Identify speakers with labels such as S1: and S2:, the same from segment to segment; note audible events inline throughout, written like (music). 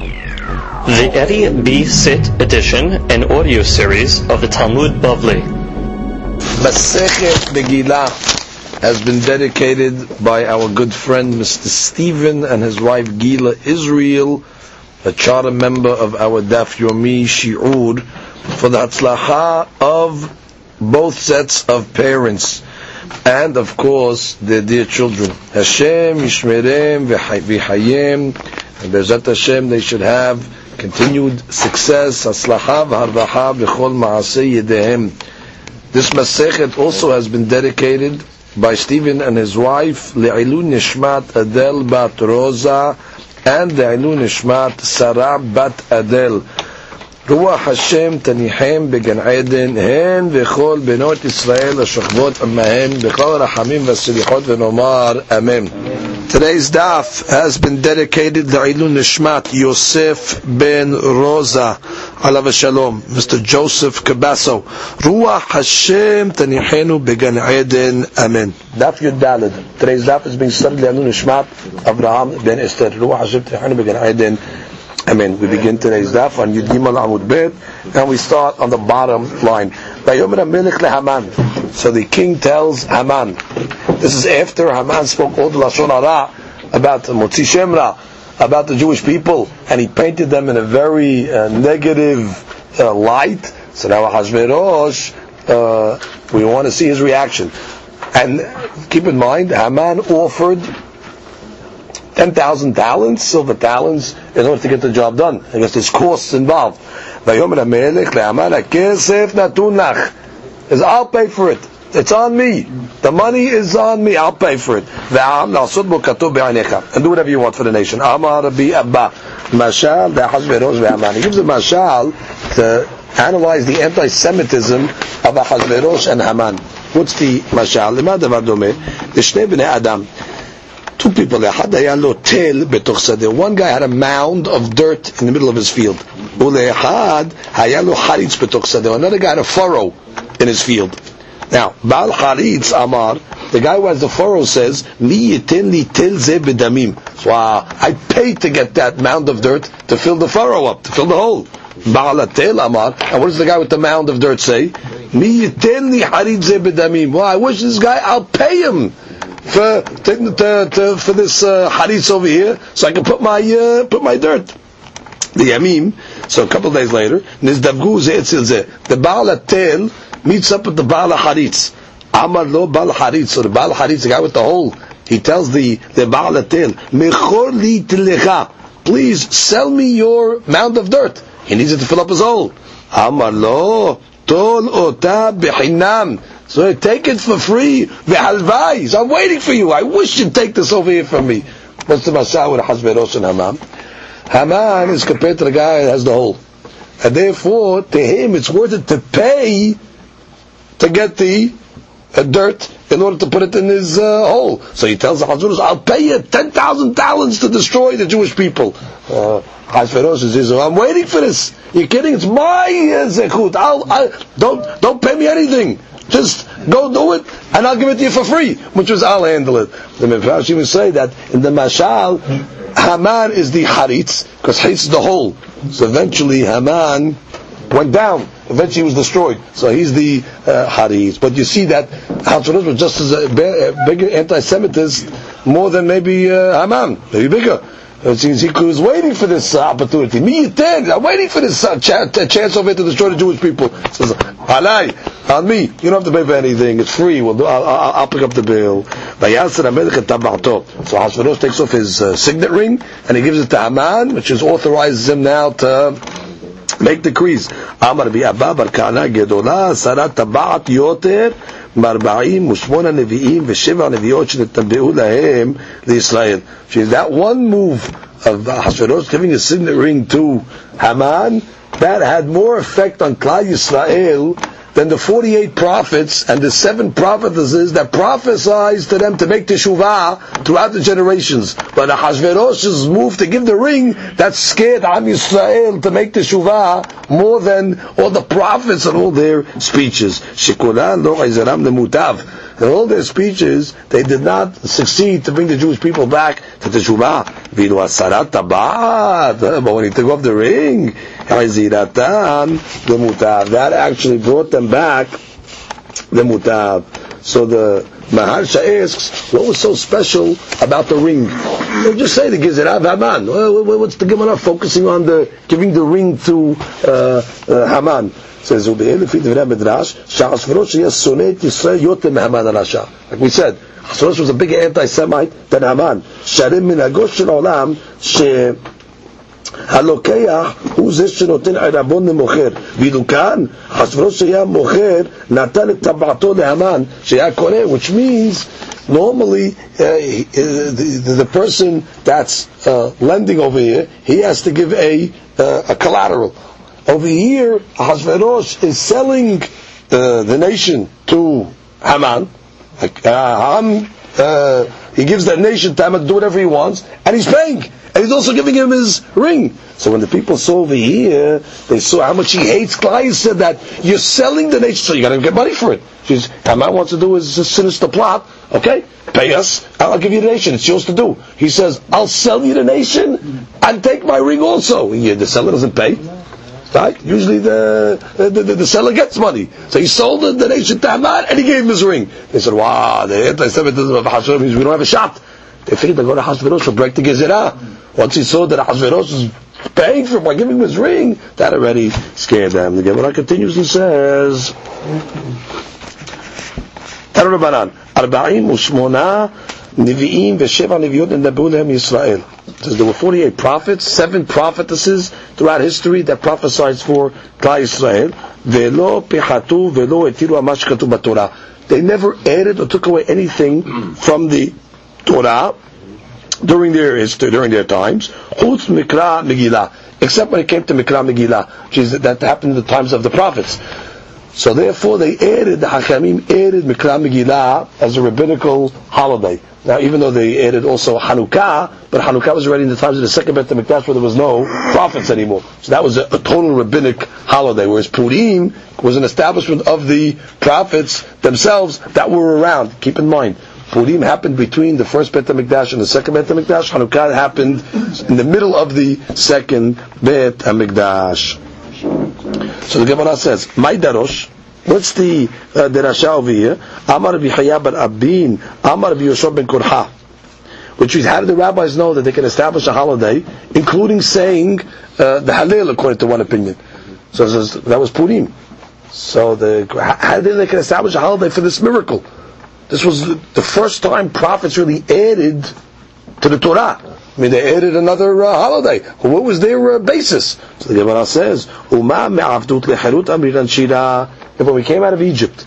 S1: The Eddie B. Sit edition and audio series of the Talmud Bavli.
S2: Masechet Megillah has been dedicated by our good friend Mr. Stephen and his wife Gila Israel, a charter member of our Daf Yomi Shi'ur, for the Hatzlacha of both sets of parents and of course their dear children. Hashem Yishmerem v'Hayem and Bezat Hashem they should have continued success, Hatzlacha v'Harvacha v'chol ma'aseh yedehem. This Masechet also has been dedicated by Stephen and his wife Le'ilun Nishmat Adel Bat Rosa and Le'ilun Nishmat Sarah Bat Adel. רוח השם תניחם בגן עדן, הן וכל בנות ישראל השוכבות עמהן, בכל הרחמים והסליחות ונאמר אמן. Today's daf has been dedicated to Ilun Nishmat Yosef ben Rosa, alav shalom, Mr. Joseph Cabasso. Ruach Hashem tanichenu began Eden, Amen. Daf Yud. Today's daf is being studied Ilun Nishmat Abraham ben Esther. Ruach Hashem tanichenu began Eden, Amen. We begin today's daf on Yud Gimel Amud Bet, and we start on the bottom line. So the king tells Haman. This is after Haman spoke all the lashon hara about Motzi Shemra, about the Jewish people, and he painted them in a very uh, negative uh, light. So now Hashverosh, uh, we want to see his reaction. And keep in mind, Haman offered 10,000 talents, silver talents, in order to get the job done. I guess there's costs involved. Is I'll pay for it. It's on me. The money is on me. I'll pay for it. And do whatever you want for the nation. Amar Rabbi Abba. Mashal He gives a mashal to analyze the anti-Semitism of Ahasverosh and Haman. What's the mashal? למה דבר דומה? לשני בני אדם two people. One guy had a mound of dirt in the middle of his field. Another guy had a furrow in his field. Now, Baal Haritz Amar, the guy who has the furrow says, Mi yitin ze bedamim. Uh, I paid to get that mound of dirt to fill the furrow up, to fill the hole. Baal Amar, and what does the guy with the mound of dirt say? Mi yitin li haritz ze bedamim. Well, I wish this guy, I'll pay him for to, to, for this uh, haritz over here, so I can put my uh, put my dirt. The yamim. So a couple days later, the Baal Atel meets up with the Baal Haritz. Amar lo Baal Haritz. So the Baal Haritz, the guy with the hole, he tells the the Baal Atel, Mechor li. Please sell me your mound of dirt. He needs it to fill up his hole. Amar lo tol ota bechinam. So take it for free. Ve'alvai. So I'm waiting for you. I wish you'd take this over here from me. What's the masah with Hashverosh and Haman? Haman is compared to the guy that has the hole. And therefore, to him, it's worth it to pay to get the uh, dirt in order to put it in his uh, hole. So he tells the Hazurus, I'll pay you 10,000 talents to destroy the Jewish people. Uh, says, I'm waiting for this. You're kidding? It's my uh. I'll, I, don't, don't pay me anything. Just go do it, and I'll give it to you for free, which was I'll handle it. The Mephash even say that in the Mashal, Haman is the Haritz, because Haritz is the hole. So eventually Haman went down. Eventually he was destroyed. So he's the uh, Haritz. But you see that Hatzaros was just as a bigger anti-Semitist, more than maybe uh, Haman, maybe bigger. It he was waiting for this uh, opportunity. Me. I'm waiting for this uh, ch- chance over here to destroy the Jewish people. He says, Alay, on me. You don't have to pay for anything. It's free. We'll do, I'll, I'll, pick up the bill. So Hashverosh takes off his uh, signet ring and he gives it to Haman, which is authorizes him now to make decrees. Amar gedola sarat yoter מארבעים ושמונה נביאים ושבע נביאות שנתנבאו להם לישראל. That one move of Hashverosh giving a signet ring to Haman, that had more effect on Klal Yisrael than the 48 prophets and the seven prophetesses that prophesied to them to make teshuvah throughout the generations. But the Ahasuerus' move to give the ring, that scared Am Yisrael to make teshuvah more than all the prophets and all their speeches. In all their speeches, they did not succeed to bring the Jewish people back to the Teshuvah. But when he took off the ring. That actually brought them back the mutav. So the Maharsha asks, what was so special about the ring? They just say the Gezerah Haman. What's the Gemara focusing on the giving the ring to uh, uh, Haman? says לפי דברי המדרש, שאחשוורוש היה שונא את ישראל יותר מהמן הרשע. Like we said, אחשוורוש was a bigger anti-Semite than Haman. שהרי מנהגו של העולם, הלוקח הוא זה שנותן ערבון למוכר. ואילו כאן, אחשוורוש היה מוכר, נתן את טבעתו להמן, שהיה קונה, which means normally uh, the, the, person that's uh, lending over here, he has to give a, uh, a collateral. Over here, Ahasuerus is selling uh, the nation to Haman. Uh, Haman, uh, he gives that nation to Haman to do whatever he wants, and he's paying. And he's also giving him his ring. So when the people saw over here, they saw how much he hates Klai. said that you're selling the nation, so you got to get money for it. She's, Haman wants to do his, sinister plot. Okay, pay us, I'll give you the nation. It's yours to do. He says, I'll sell you the nation and take my ring also. The seller doesn't pay. Right? Usually the, the, the, the, seller gets money. So he sold the, the nation to Haman and he gave him his ring. They said, wow, the anti-Semitism of Hashverosh means we don't have a shot. They figured they go to Hashverosh to break the Gezerah. Once he saw that Hashverosh is paying for by giving him his ring, that already scared them. The Gemara continues and says, Rabbanan, Arba'im Ushmona Nivi'im Vesheva Neviot and Nebulim Yisrael says there were 48 prophets, seven prophetesses throughout history that prophesied for Klal Israel. Velo pehatu velo etiru amash katu They never added or took away anything from the Torah during their during their times. Chutz mikra megillah, except when it came to mikra megillah, which is that happened in the times of the prophets. So therefore, they added the Hakamim added mikra megillah as a rabbinical holiday. Now, even though they added also Hanukkah, but Hanukkah was already in the times of the second Beit HaMikdash where there was no prophets anymore. So that was a, a, total rabbinic holiday, whereas Purim was an establishment of the prophets themselves that were around. Keep in mind, Purim happened between the first Beit HaMikdash and the second Beit HaMikdash. Hanukkah happened in the middle of the second Beit HaMikdash. So the Gemara says, My Darosh, What's the uh, derasha over here? Amar b'Chaya bar Abin, Amar b'Yoshua ben Korha. Which means, how do the rabbis know that they can establish a holiday, including saying uh, the Halil, according to one opinion? So that was Purim. So the how did they can establish a holiday for this miracle? This was the first time prophets really added to the Torah. I mean, they added another uh, holiday. What was their uh, basis? So the Gemara says. And when we came out of Egypt,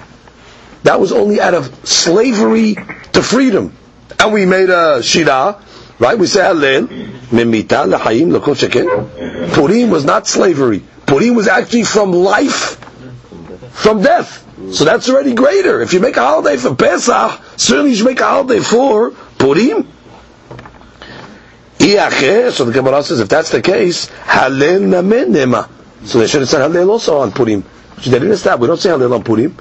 S2: that was only out of slavery to freedom. And we made a shira, right? We say Hallel, Mimita l'chayim l'kol. Purim was not slavery. Purim was actually from life, from death. So that's already greater. If you make a holiday for Pesach, certainly you should make a holiday for Purim. So the Gemara says, if that's the case, So they should have said Hallel also on Purim. They didn't stop. We don't say Hallel on Purim.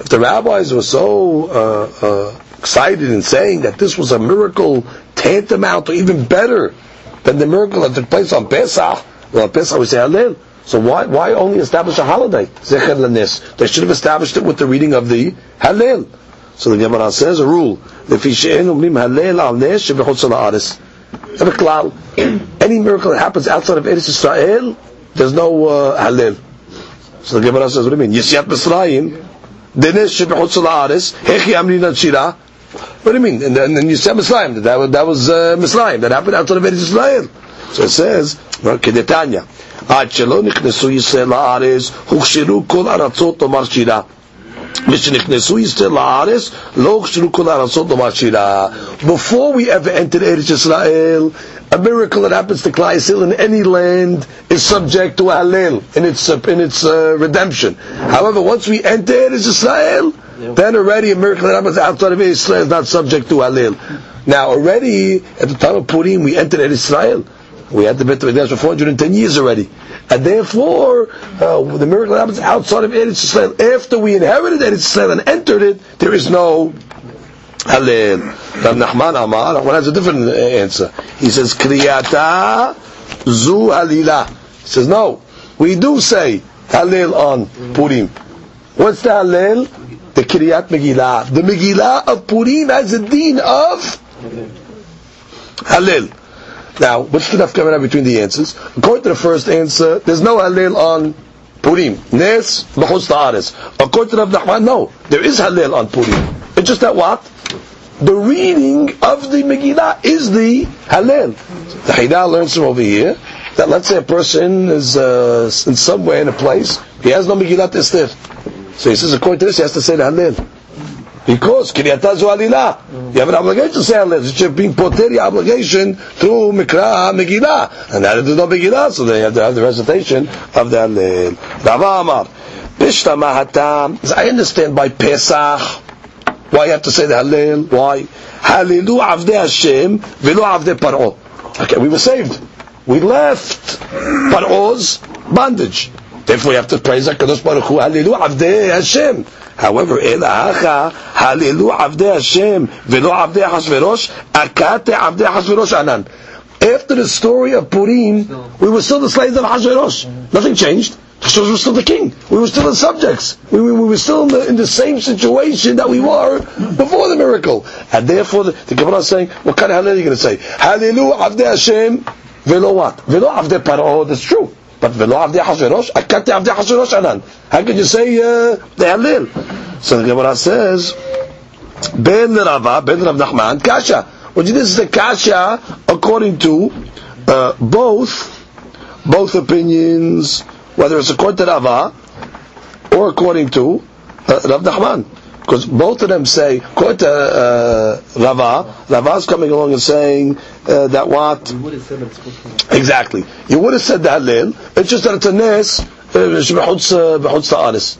S2: If the rabbis were so uh, uh, excited in saying that this was a miracle tantamount or even better than the miracle that took place on Pesach, well, on Pesach we say Hallel. So why why only establish a holiday? Zecher lenes. They should have established it with the reading of the Hallel. So the Gemara says a rule: (clears throat) Any miracle that happens outside of Eretz Israel, there's no uh, Hallel. So the Gemara says, what do you mean? Yisiat Mitzrayim, Dinesh Shebechutz La'aris, Hechi Amrinan Shira. What do you mean? And then you said Mitzrayim. That, that was uh, Mitzrayim. That happened outside of Eretz Israel. So it says, Kedetanya. עד שלא נכנסו ישראל לארץ, הוכשרו כל ארצות לומר שירה. ישראל לארץ, לא הוכשרו כל לומר שירה. Before we ever entered Eretz Israel, a miracle that happens to Klal Yisrael in any land is subject to Halil in its, in its uh, redemption. However, once we enter Eretz Israel, then already a miracle that happens outside of Israel is not subject to Halil. Now already, at the time of Purim, we entered Eretz Israel. We had the Beit HaMikdash for 410 years already. And therefore, uh, the miracle happens outside of Eretz Yisrael. After we inherited Eretz Yisrael and entered it, there is no Hallel. Rav Nachman Amar, has a different answer. He says, Kriyata Zu Halila. He says, no, we do say Hallel on Purim. What's the Hallel? The Kriyat Megillah. The Megillah of Purim has a deen of Hallel. Now, what's the nafkamina between the answers? According to the first answer, there's no Hallel on Purim. Nes, b'chutz ta'aretz. According to Rav Nachman, no. There is Hallel on Purim. It's just that what? The reading of the Megillah is the Hallel. The Haidah learns from over here that let's say a person is uh, in somewhere in a place, he has no Megillah Esther. So he says, according to this, he has to say the Hallel. Because Kiryata Zu Alila. You have an obligation to say. It's just being poter your obligation through Mikra Megillah. And now there's no Megillah, so they have to have the recitation of the Hallel. Uh, Rava Amar. Bishtama Hatam. I understand by Pesach why you have to say the Hallel. Why? Halilu Avdei Hashem Velo Avdei Paro. Okay, we were saved. We left Paro's bondage. Therefore, you have to praise HaKadosh Baruch Hu, Halilu Avdei Hashem. However, Elacha, Halilu Avdei Hashem, Velo Avdei Hashverosh, Akate Avdei Hashverosh Anan. After the story of Purim, we were still the slaves of Hashverosh. Nothing changed. Hashverosh was still the king. We were still the subjects. We, we, we were still in the, in the same situation that we were before the miracle. And therefore, the, the Gemara is saying, what kind of Hallel are you going to say? Halilu Avdei Hashem, Velo what? Velo Avdei Paro, oh, that's true. But velo avdei hashverosh, akati avdei hashverosh anan. How can you say uh, the halil? So the Gemara says, ben Rava, ben Rav Nachman, kasha. Which this is a kasha according to uh, both both opinions, whether it's according to Rava or according to uh, Rav Nachman. Because both of them say, according to uh, Rava, Rava's coming along and saying uh, that what? Exactly. You would have said the Hallel, it's just that it's a Nes, B'chutz Ta'aris.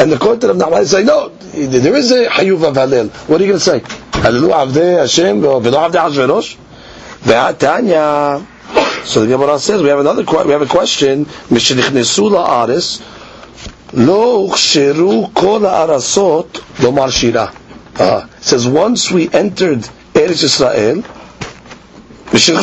S2: And the Kotel of Nahman say, no, there is a Hayuv of Hallel. What are you going to say? Hallelu Avdei Hashem, V'lo Avdei Hashverosh? Ve'atanya. So the Gemara says, we have another, we have a question, Mishnichnesu La'aris, לא הוכשרו כל הארסות לומר שירה. Uh, it says, once we entered Eretz Israel, so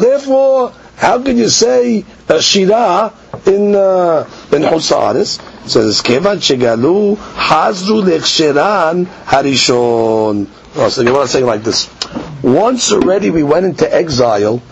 S2: therefore, how can you say a shira in uh, in Husaris? It says kevan shegalu hazru lechsheran harishon. Oh, so you're not saying like this. Once already we went into exile.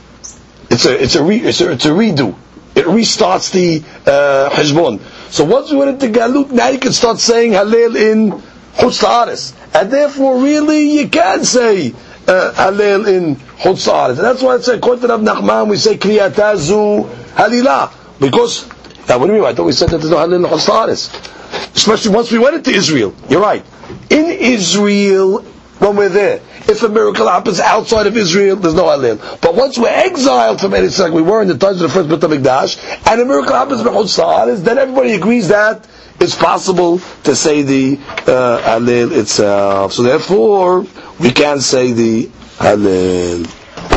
S2: It's a it's a, re, it's, a it's a redo. It restarts the uh. So once we went into galut, now you can start saying halil in Husaris, and therefore really you can say uh, in Chutz And that's why I say, according to Rav Nachman, we say Kriyatazu Halila. Because, now what do you mean? I thought we said that there's no Hallel in Chutz Especially once we went into Israel. You're right. In Israel, when we're there. If a miracle happens outside of Israel, there's no Halil. But once we're exiled from Eretz like we were in the times of the first Beit HaMikdash, and a miracle happens in Chutz then everybody agrees that it's possible to say the uh, Halil itself. So therefore, we can say the Halil.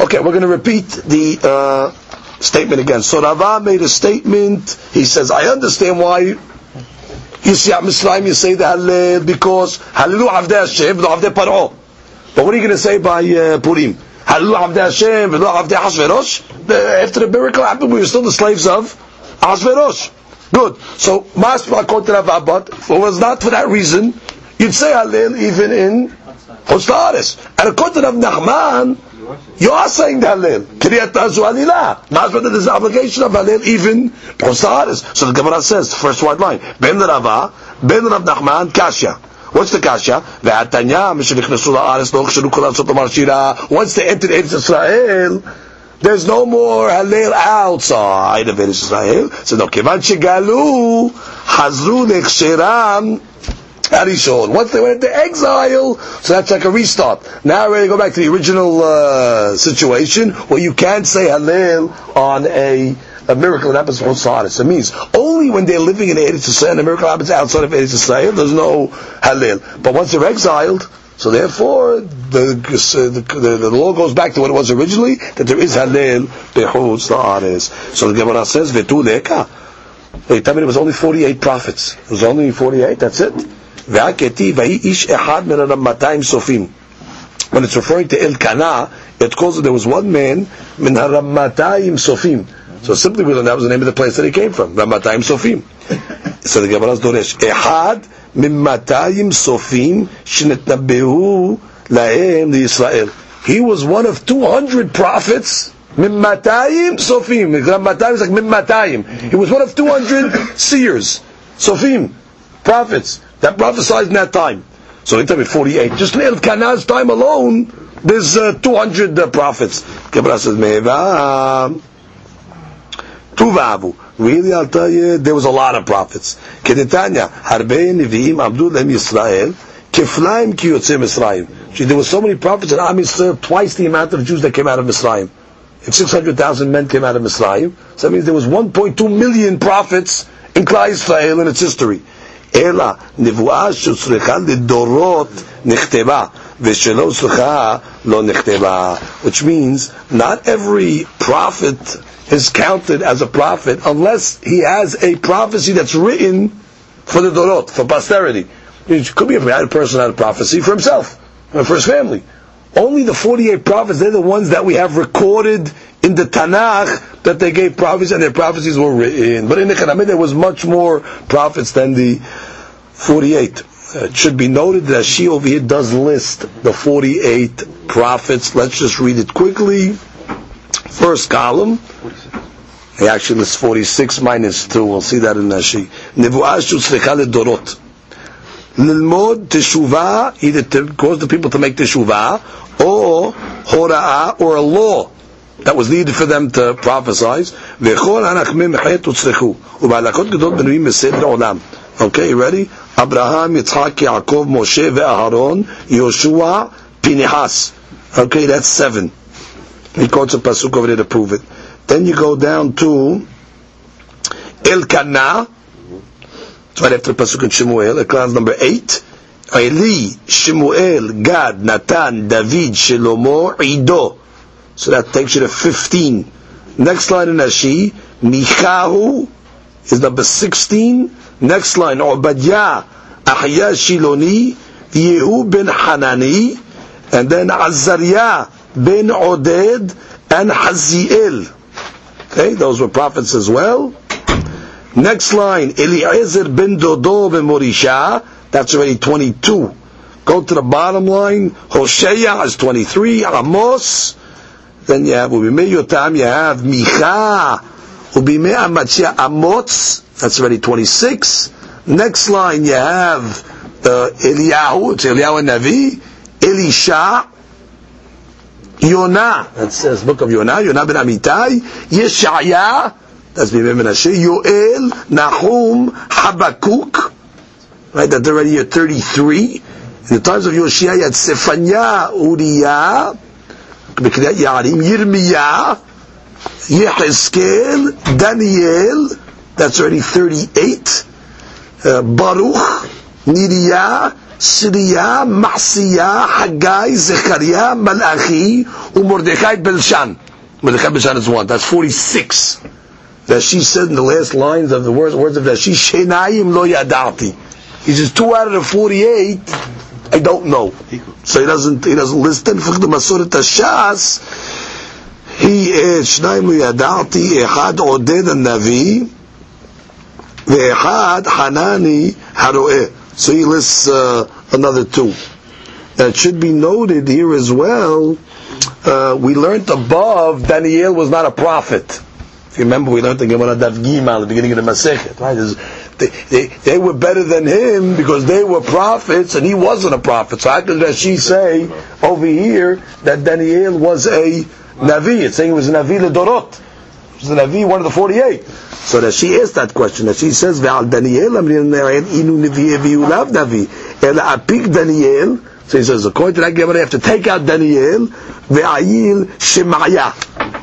S2: Okay, we're going to repeat the uh, statement again. So Rava made a statement. He says, I understand why you see Mitzrayim you say the Hallel because Hallelu Avdei Hashem Avdei Paro. But what are you going to say by uh, Purim? Hallelu Avdei Hashem v'lo Avdei Hashverosh? After the miracle happened, we were still the slaves of Hashverosh. Good. So, Masma Rav but if it was not for that reason, you'd say Hallel even in Chutz And according to Rav Nachman, you are saying the Hallel. Kriyat Tazu Alila. Masma that there's an obligation of Hallel even Chutz So the Gemara says, the first white line, Ben Rava, Ben Rav Nachman, Kasha. What's the kasha? Ve'atanya, mishenechnesu la'aretz lo chsheru kol artzot lomar shira. Once they entered Eretz Israel, there's no more Hallel outside of Eretz Israel. So no, kivan shegalu, hazru nechsheram, Arishon. Once they went into exile, so that's like a restart. Now we're going to go back to the original uh, situation where you can't say Halil on a, a miracle that happens from Saharis. It means only when they're living in Eretz Yisrael and a miracle happens outside of Eretz Yisrael, there's no Halil. But once they're exiled, So therefore, the, the, the, the law goes back to what it was originally, that there is halal behutz la'ares. So the Gemara says, vetu leka. Wait, tell me it was only 48 prophets. It was only 48, that's it. Ve'aketi va'i ish ehad min sofim. When it's referring to Elkanah, it calls it, there was one man, min haramatayim sofim. So simply we learn that was the name of the place that he came from, Ramatayim Sofim. so the Gemara doresh, ehad ממאתיים סופים שנתנבאו להם לישראל. He was one of 200 prophets ממאתיים סופים. מאתיים is like ממאתיים. He was one of 200 seers, סופים, prophets, that prophesied in that time. So in time 48. Just in Elkanah's time alone, there's uh, 200 uh, prophets. Gemara says, Tuvavu. Really, I'll tell you, there was a lot of prophets. Kedetanya, Harbe Nevi'im Abdul Lem Yisrael, Kiflaim Ki Yisrael. There were so many prophets in Am Yisrael, twice the amount of Jews that came out of Mitzrayim. If 600,000 men came out of Mitzrayim, so that means there was 1.2 million prophets in Klal Yisrael in its history. אלא נבואה שצריכה לדורות נכתבה, ושלא צריכה לא נכתבה. Which means, not every prophet is counted as a prophet unless he has a prophecy that's written for the Dorot, for posterity. It could be a person had a prophecy for himself, for his family. Only the 48 prophets, they're the ones that we have recorded in the Tanakh that they gave prophecies and their prophecies were written. But in the Chanamid there was much more prophets than the 48. Uh, it should be noted Rashi over here does list the 48 prophets. Let's just read it quickly. First column. He actually lists 46 minus 2. We'll see that in Rashi. נבואה שהוצלחה dorot ללמוד תשובה, either to cause the people to make תשובה, or הוראה, or a law that was needed for them to prophesize. וכל הנחמים Okay, ready? Abraham, Yitzhak, Yaakov, Moshe, Ve'aharon, Yoshua, Pinehas. Okay, that's seven. He quotes a pasuk over there to prove it. Then you go down to Elkanah. It's right after the pasuk in Shemuel. Elkanah number eight. Eli, Shemuel, Gad, Natan, David, Shlomo, Ido. So that takes you to 15. Next line in Rashi, Michahu is number 16, Next line, Obadiah, Ahya Shiloni, Yehu ben Hanani, and then Azariah ben Oded, and Haziel. Okay, those were prophets as well. Next line, Eliezer ben Dodo ben Morisha, that's already 22. Go to the bottom line, Hosea is 23, Amos, then you have Ubime Yotam, you have Micha, Ubime Amatzia Amos, that's already 26. Next line you have uh, Eliyahu, it's Eliyahu and Navi, Elisha, Yonah, that says book of Yonah, Yonah ben Amitai, Yeshaya, that's Bimei Menashe, Yoel, Nahum, Habakkuk, right, that's already at 33. In the times of Yoshia, you had Sefanya, Uriah, Yarim, Yirmiyah, Yehezkel, Daniel, that's already 38, uh, Baruch, Niriah, Siriya, Masiya, Haggai, Zechariah, Malachi, Umordechai, Belshan. Mordechai Belshan is one. That's 46. Rashi said in the last lines of the words, words of Rashi Shenayim lo yadati. He says two out of the 48, I don't know. So he doesn't, he doesn't list them. The Masoret Hashas, he is Shnayim lo yadati, Echad Oded al-Navi, Ve'echad Hanani Haroeh. So he lists uh, another two. Now it should be noted here as well, uh, we learned above Daniel was not a prophet. If you remember, we learned the Gemara Dav Gimel at the beginning of the Masechet, right? They, they, they, were better than him because they were prophets and he wasn't a prophet. So how could she say over here that Daniel was a Navi? It's saying he was a Navi Ledorot. He was a Navi, one of the 48. So Rashi asked that question, Rashi says, "Ve'al Daniel inu lav navi ela apik Daniel." So he says, according to that Gemara, you have to take out Daniel, ve'ayil Shemaya.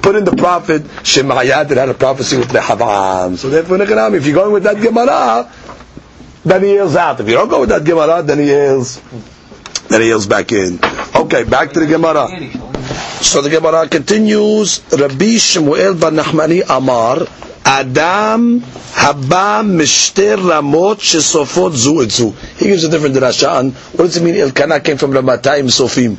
S2: Put in the prophet Shemaya that had a prophecy with Rehavam. So therefore, if you're going with that Gemara, Daniel's out. If you don't go with that Gemara, Daniel's yells back in. Okay, back to the Gemara. So the Gemara continues. Rabbi Shmuel ben Nachmani Amar, Adam haba mishter ramot shesofot zu et zu. He gives a different drasha on what does it mean Elkanah came from Ramatayim Sofim.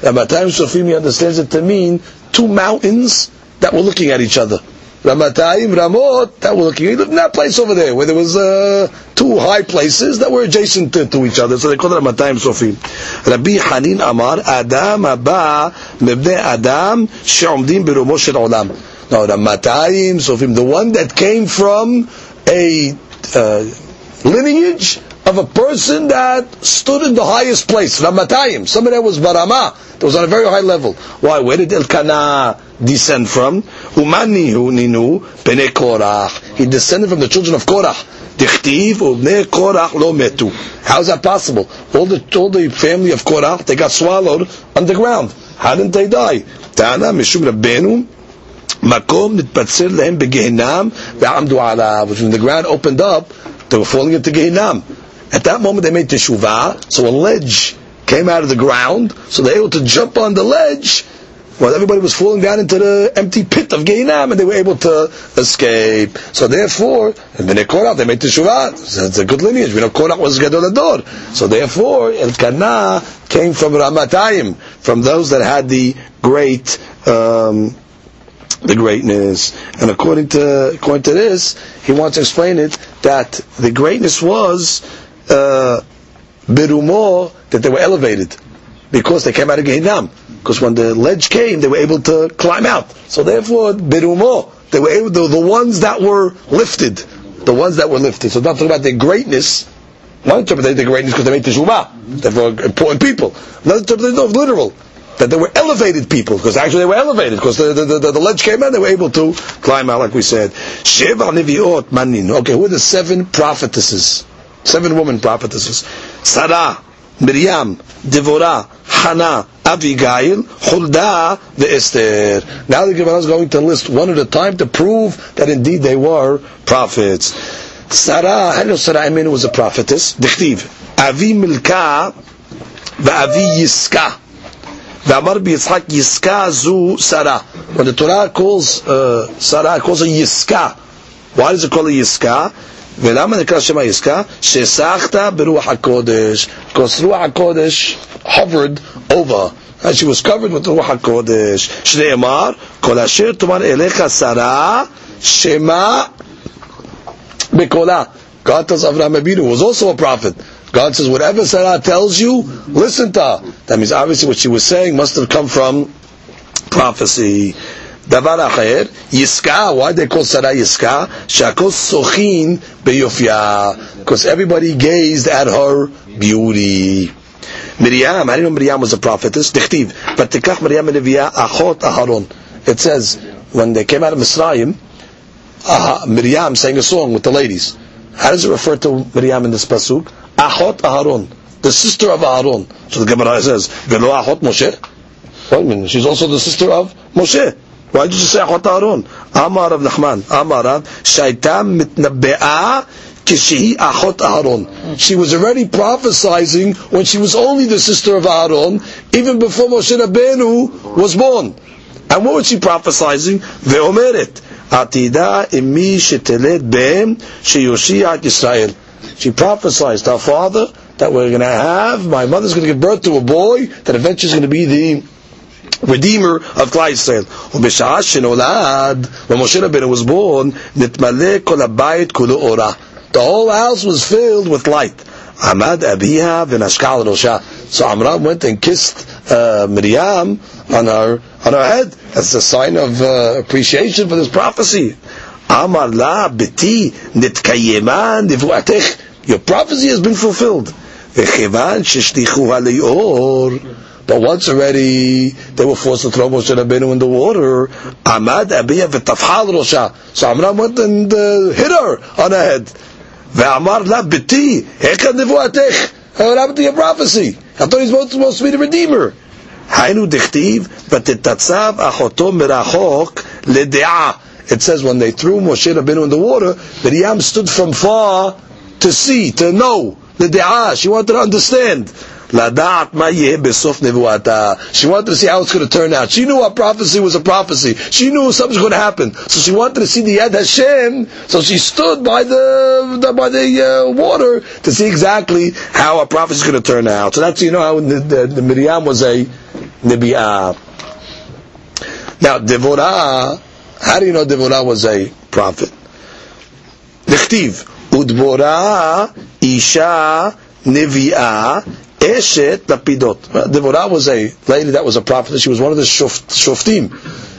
S2: Ramatayim Sofim, he understands it to mean two mountains that were looking at each other. Ramatayim, Ramot, that was. He lived in that place over there where there was uh, two high places that were adjacent to, to each other. So they called it Ramatayim Sofim. Rabbi Hanin Amar, Adam Abba, mebne Adam she'omdim berumo olam. No, Ramatayim Sofim, the one that came from a uh, lineage of a person that stood in the highest place, Ramatayim, somebody that was Barama, that was on a very high level. Why? Where did Elkanah descend from? Umani ninu bene Korach. He descended from the children of Korach. Dichtiv ubne Korach lo metu. How is that possible? All the all the family of Korach they got swallowed underground. How didn't they die? Tana mishum Rabbeinu makom nitpatzer lehem begehinam ve'amdu alav. When the ground opened up, they were falling into Gehinam. At that moment they made teshuvah, so a ledge came out of the ground, so they were able to jump on the ledge while everybody was falling down into the empty pit of Gehinam, and they were able to escape. So therefore, when they Korach, they made teshuvah. So it's a good lineage. We know Korach was Gadol Ador. So therefore, Elkanah came from Ramatayim, from those that had the great um, the greatness. And according to according to this, he wants to explain it that the greatness was uh, birumo that they were elevated because they came out of Gehinam. Because when the ledge came, they were able to climb out. So therefore, birumo they were able to, the ones that were lifted, the ones that were lifted. So not talking about their greatness. One interpretation their greatness because they made teshuvah. They were important people. Another interpretation of literal that they were elevated people, because actually they were elevated, because the, the, the, the, ledge came out, they were able to climb out, like we said. Sheva Neviot Manin. Okay, who are the seven prophetesses? Seven women prophetesses. Sarah, Miriam, Devorah, Hannah, Abigail, Huldah, the Esther. Now the Gemara is going to list one at a time to prove that indeed they were prophets. Sarah, I know Sarah, I mean it was a prophetess. Dichtiv. Avi Milka, Avi Yiska. ואמר ביצחק יסקה זו שרה. When the Torah calls uh, Sarah, it calls her יסקה. Why does it call her יסקה? ולמה נקרא שמה יסקה? שסחת ברוח הקודש. Because רוח הקודש hovered over. And she was covered with רוח הקודש. שנאמר, כל אשר תאמר אליך שרה, שמה בקולה. God tells Avraham Abinu, who was also a prophet, God says, whatever Sarah tells you, listen to her. That means obviously what she was saying must have come from prophecy. Davar acher, Yiska, why they call Sarah Yiska? Shakos sochin beyofya. Because everybody gazed at her beauty. Miriam, I didn't know Miriam was a prophetess. Dichtiv. But tikach Miriam Neviah achot Aharon. It says, when they came out of Mitzrayim, uh, Miriam sang a song with the ladies. How does it refer to Miriam in this pasuk? Achot Aharon, the sister of Aharon. So the Gemara says, Velo Achot Moshe. What I mean? She's also the sister of Moshe. Why did you say Achot Aharon? Amar of Nachman. Amar of Shaitam mitnabe'ah kishihi Achot Aharon. She was already prophesying when she was only the sister of Aharon, even before Moshe Rabbeinu was born. And what was she prophesying? Ve'omeret. Atida imi shetelet be'em sheyoshia Yisrael. She prophesied to her father that we're going to have, my mother's going to give birth to a boy that eventually is going to be the redeemer of Klal Yisrael. ובשעה שנולד, when Moshe Rabbeinu was born, נתמלא כל הבית כולו אורה. The whole house was filled with light. Amad Abiha v'nashkal rosha. So Amram went and kissed uh, Miriam on her on her head. as a sign of uh, appreciation for this prophecy. Amar la biti nitkayeman divuatech. Your prophecy has been fulfilled. V'chivan sheshlichuha le'or. But once already they were forced to throw Moshe Rabbeinu in the water. Amad Abiyah v'tafhal rosha. So Amram went and uh, hit her on her head. Ve'amar la beti hekad nivuatech. What happened to your prophecy? I thought he's supposed, supposed to be the Redeemer. היינו דכתיב, ותתצב אחותו מרחוק לדעה. It says when they threw Moshe Rabbeinu in the water, Miriam stood from far to see, to know, the da'ah. She wanted to understand. She wanted to see how it's going to turn out. She knew a prophecy was a prophecy. She knew something's going to happen. So she wanted to see the Yad Hashem. So she stood by the, the by the uh, water to see exactly how a prophecy is going to turn out. So that's you know how the, the, the Miriam was a nebiah. Now Devorah, how do you know Devorah was a prophet? Nechtiv udbora isha neviah Eshet Lapidot. Devorah was a lady that was a prophet. She was one of the shoftim.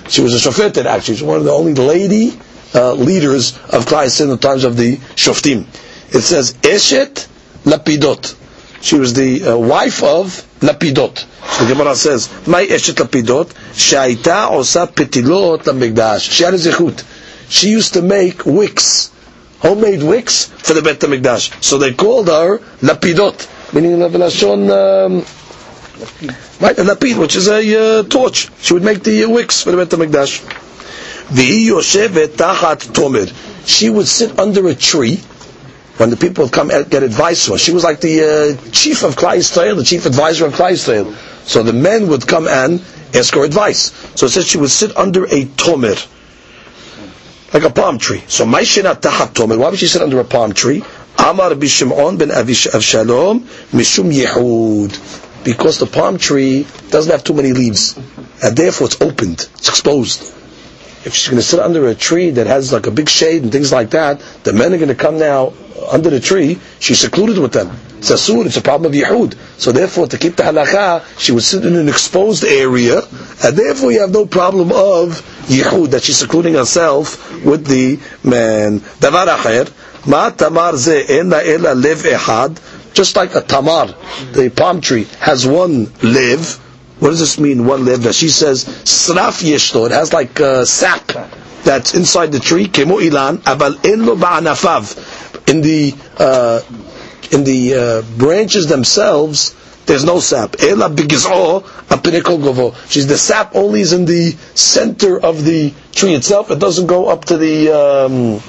S2: She was a shofetet actually. She was one of the only lady uh, leaders of Christ in the times of the shoftim. It says Eshet Lapidot. She was the uh, wife of Lapidot. So the Gemara says, "My Eshet Lapidot, Shaita osa petilot lamigdash." She had a zechut. She used to make wicks, homemade wicks for the Bet Hamikdash. So they called her Lapidot meaning Lashon, um, right, a lapid, which is a uh, torch. She would make the uh, wicks for the Bet HaMikdash. She would sit under a tree when the people would come get advice from her. She was like the uh, chief of Klai the chief advisor of Klai. So the men would come and ask her advice. So it says she would sit under a tomer, like a palm tree. So Maishina Tahat Tomer. Why would she sit under a palm tree? Amar Bishimon ben Avish Avshalom Mishum Yehud. Because the palm tree doesn't have too many leaves. And therefore it's opened. It's exposed. If she's going to sit under a tree that has like a big shade and things like that, the men are going to come now under the tree. She's secluded with them. It's a it's a problem of Yehud. So therefore, to keep the halakha, she would sit in an exposed area, and therefore you have no problem of Yehud, that she's secluding herself with the man. Davar Ma tamar ze ena ela lev ehad. Just like a tamar, the palm tree has one lev. What does this mean, one lev? She says, sraf yeshto. It has like a sap that's inside the tree. Kemo ilan, aval en lo ba'anafav. In the, uh, in the uh, branches themselves, there's no sap. Ela bigiz'o apinikol govo. She's the sap only is in the center of the tree itself. It doesn't go up to the, um,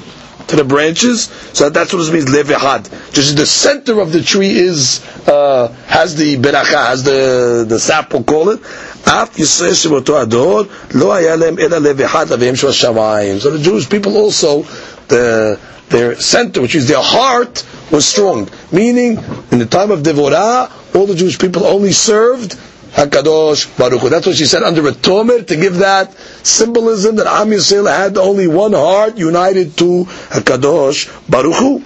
S2: to the branches. So that's what it means levehad. Just the center of the tree is uh, has the beracha, has the the sap, we'll call it. אף ישראל שבאותו הדור לא היה להם אלא לב אחד אביהם של השמיים. So the Jewish people also, the, their center, which is their heart, was strong. Meaning, in the time of Devorah, all the Jewish people only served Hakadosh Baruch Hu. That's what she said under a tomer to give that symbolism that Am Yisrael had only one heart united to Hakadosh Baruch Hu.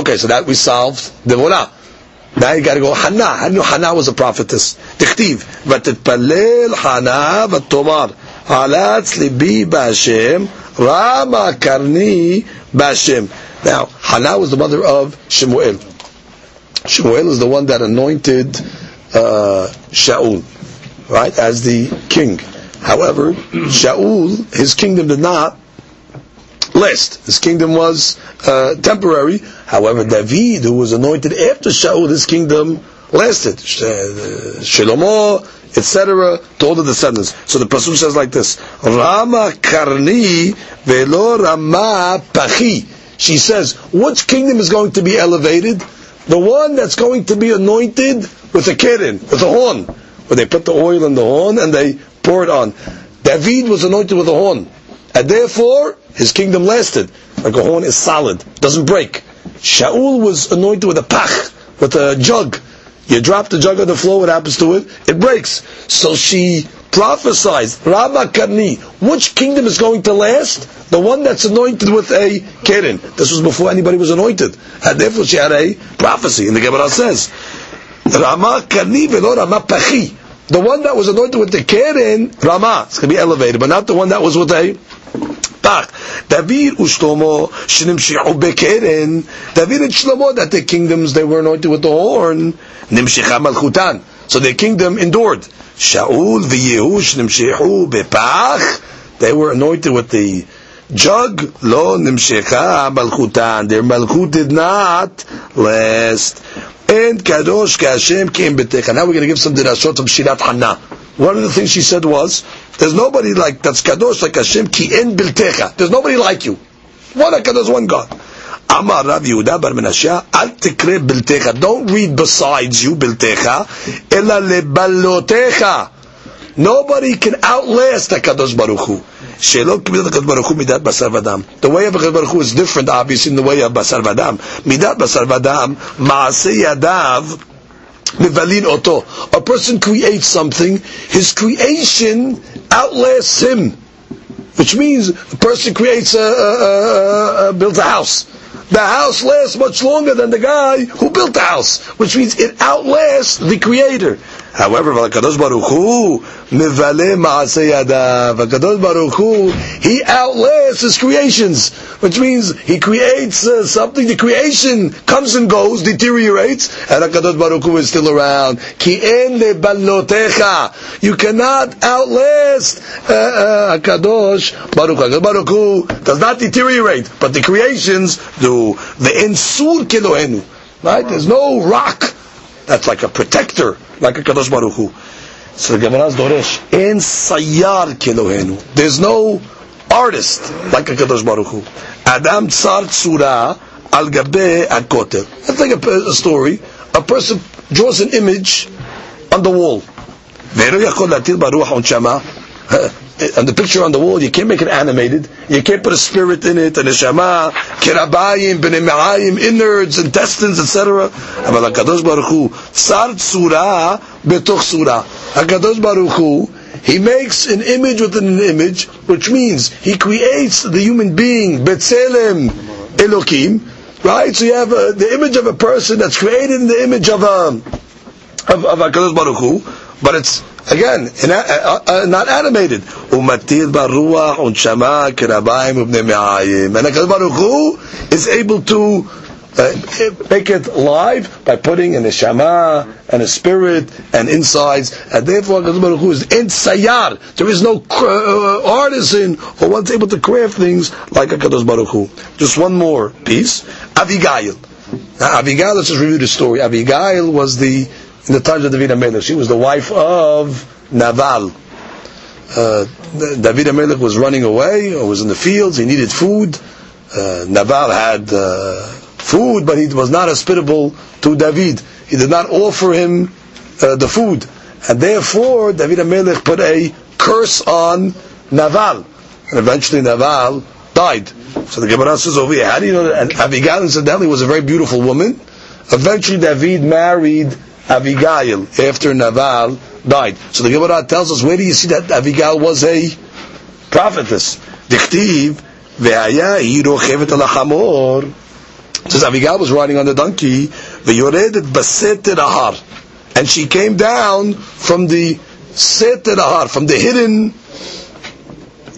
S2: Okay, so that we solved the Devorah. Now you got to go Hannah. How do you know Hannah was a prophetess? תכתיב, ותתפלל חנה ותאמר, עלץ ליבי בהשם, רמה קרני בהשם. Now, Hannah was the mother of Shemuel. Shemuel is the one that anointed uh, Shaul, right, as the king. However, Shaul, his kingdom did not last. His kingdom was uh, temporary. However, David, who was anointed after Shaul, his kingdom lasted. Shlomo, etc., to all the descendants. So the pasuk says like this: Rama karni velo Rama pachi. She says, which kingdom is going to be elevated? The one that's going to be anointed with a keren, with a horn, where they put the oil in the horn and they pour it on. David was anointed with a horn, and therefore his kingdom lasted. Like a horn is solid, doesn't break. Shaul was anointed with a pach, with a jug. You drop the jug on the floor, what happens to it? It breaks. So she prophesied, Rama Karni, which kingdom is going to last? The one that's anointed with a keren. This was before anybody was anointed. And therefore she had a prophecy. And the Gemara says, Rama Karni velo Rama Pachi. The one that was anointed with the keren, Rama, it's going to be elevated, but not the one that was with a Pach. David ushlomo shenimshichu bekeren. David and Shlomo, that the kingdoms they were anointed with the horn, nimshicha malchutan. So their kingdom endured. Shaul v'Yehu shenimshichu bepach. They were anointed with the jug. Lo nimshicha malchutan. Their malchut did not last. And kadosh kashem came betecha. Now we're going to give some dirashot of Shirat Hannah. One of the things she said was, there's nobody like, that's kadosh like Hashem, ki en biltecha. There's nobody like you. One HaKadosh, one God. Amar Rav Yehuda bar Menashe, al tikre biltecha. Don't read besides you biltecha, ela lebalotecha. Nobody can outlast HaKadosh Baruch Hu. The way of HaKadosh Baruch Hu is different, obviously, in the way of basar vadam. Midat basar vadam, maaseh yadav, Mivalin oto. A person creates something, his creation outlasts him. Which means a person creates a, a, a, a builds a house. The house lasts much longer than the guy who built the house, which means it outlasts the creator. However, Vakadosh Baruch Hu, Mivale Ma'aseh Vakadosh Baruch Hu, he outlasts his creations, which means he creates uh, something, the creation comes and goes, deteriorates, and Hakadosh Baruch Hu is still around. Ki en lebalotecha. You cannot outlast uh, uh, Hakadosh Baruch Hu. Hakadosh Baruch Hu does not deteriorate, but the creations do. The ensur kelohenu. Right? There's no rock that's like a protector like a Kadosh Baruch Hu. So the Gemara's Doresh, En Sayar Kelohenu. There's no artist like a Kadosh Baruch Hu. Adam Tsar Tsura Al Gabe Akotel. That's like a, a story. A person draws an image on the wall. (laughs) on the picture on the wall, you can't make it animated. You can't put a spirit in it, and a neshama, kirabayim, benimayim, innards, intestines, etc. But Hakadosh Baruch Hu, sar tzura Betoch surah. Hakadosh Baruch Hu, he makes an image within an image, which means he creates the human being Betzelim, elokim. Right, so you have a, the image of a person that's created in the image of a of, of Hakadosh Baruch Hu but it's Again, not animated. Umatil baruach unshama kirabayim ubnei me'ayim. And HaKadosh Baruch Hu is able to uh, make it live by putting an shama and a spirit and insides, and therefore HaKadosh Baruch Hu is in sayar. There is no uh, artisan or one's able to craft things like HaKadosh Baruch Hu. Just one more piece. Abigail. Now, Abigail, let's just review the story. Abigail was the in the times of David HaMelech. She was the wife of Naval. Uh, David HaMelech was running away or was in the fields. He needed food. Uh, Naval had uh, food, but he was not hospitable to David. He did not offer him uh, the food. And therefore, David HaMelech put a curse on Naval. And eventually Naval died. So the Gemara says over here, how do you know that? And Abigail incidentally was a very beautiful woman. Eventually David married Abigail after Naval died. So the Gemara tells us, where do you see that Abigail was a prophetess? Dichtiv, ve'aya rochevet al hamor. Says Abigail was riding on the donkey, ve'yoredet baset ahar. And she came down from the set ahar, from the hidden,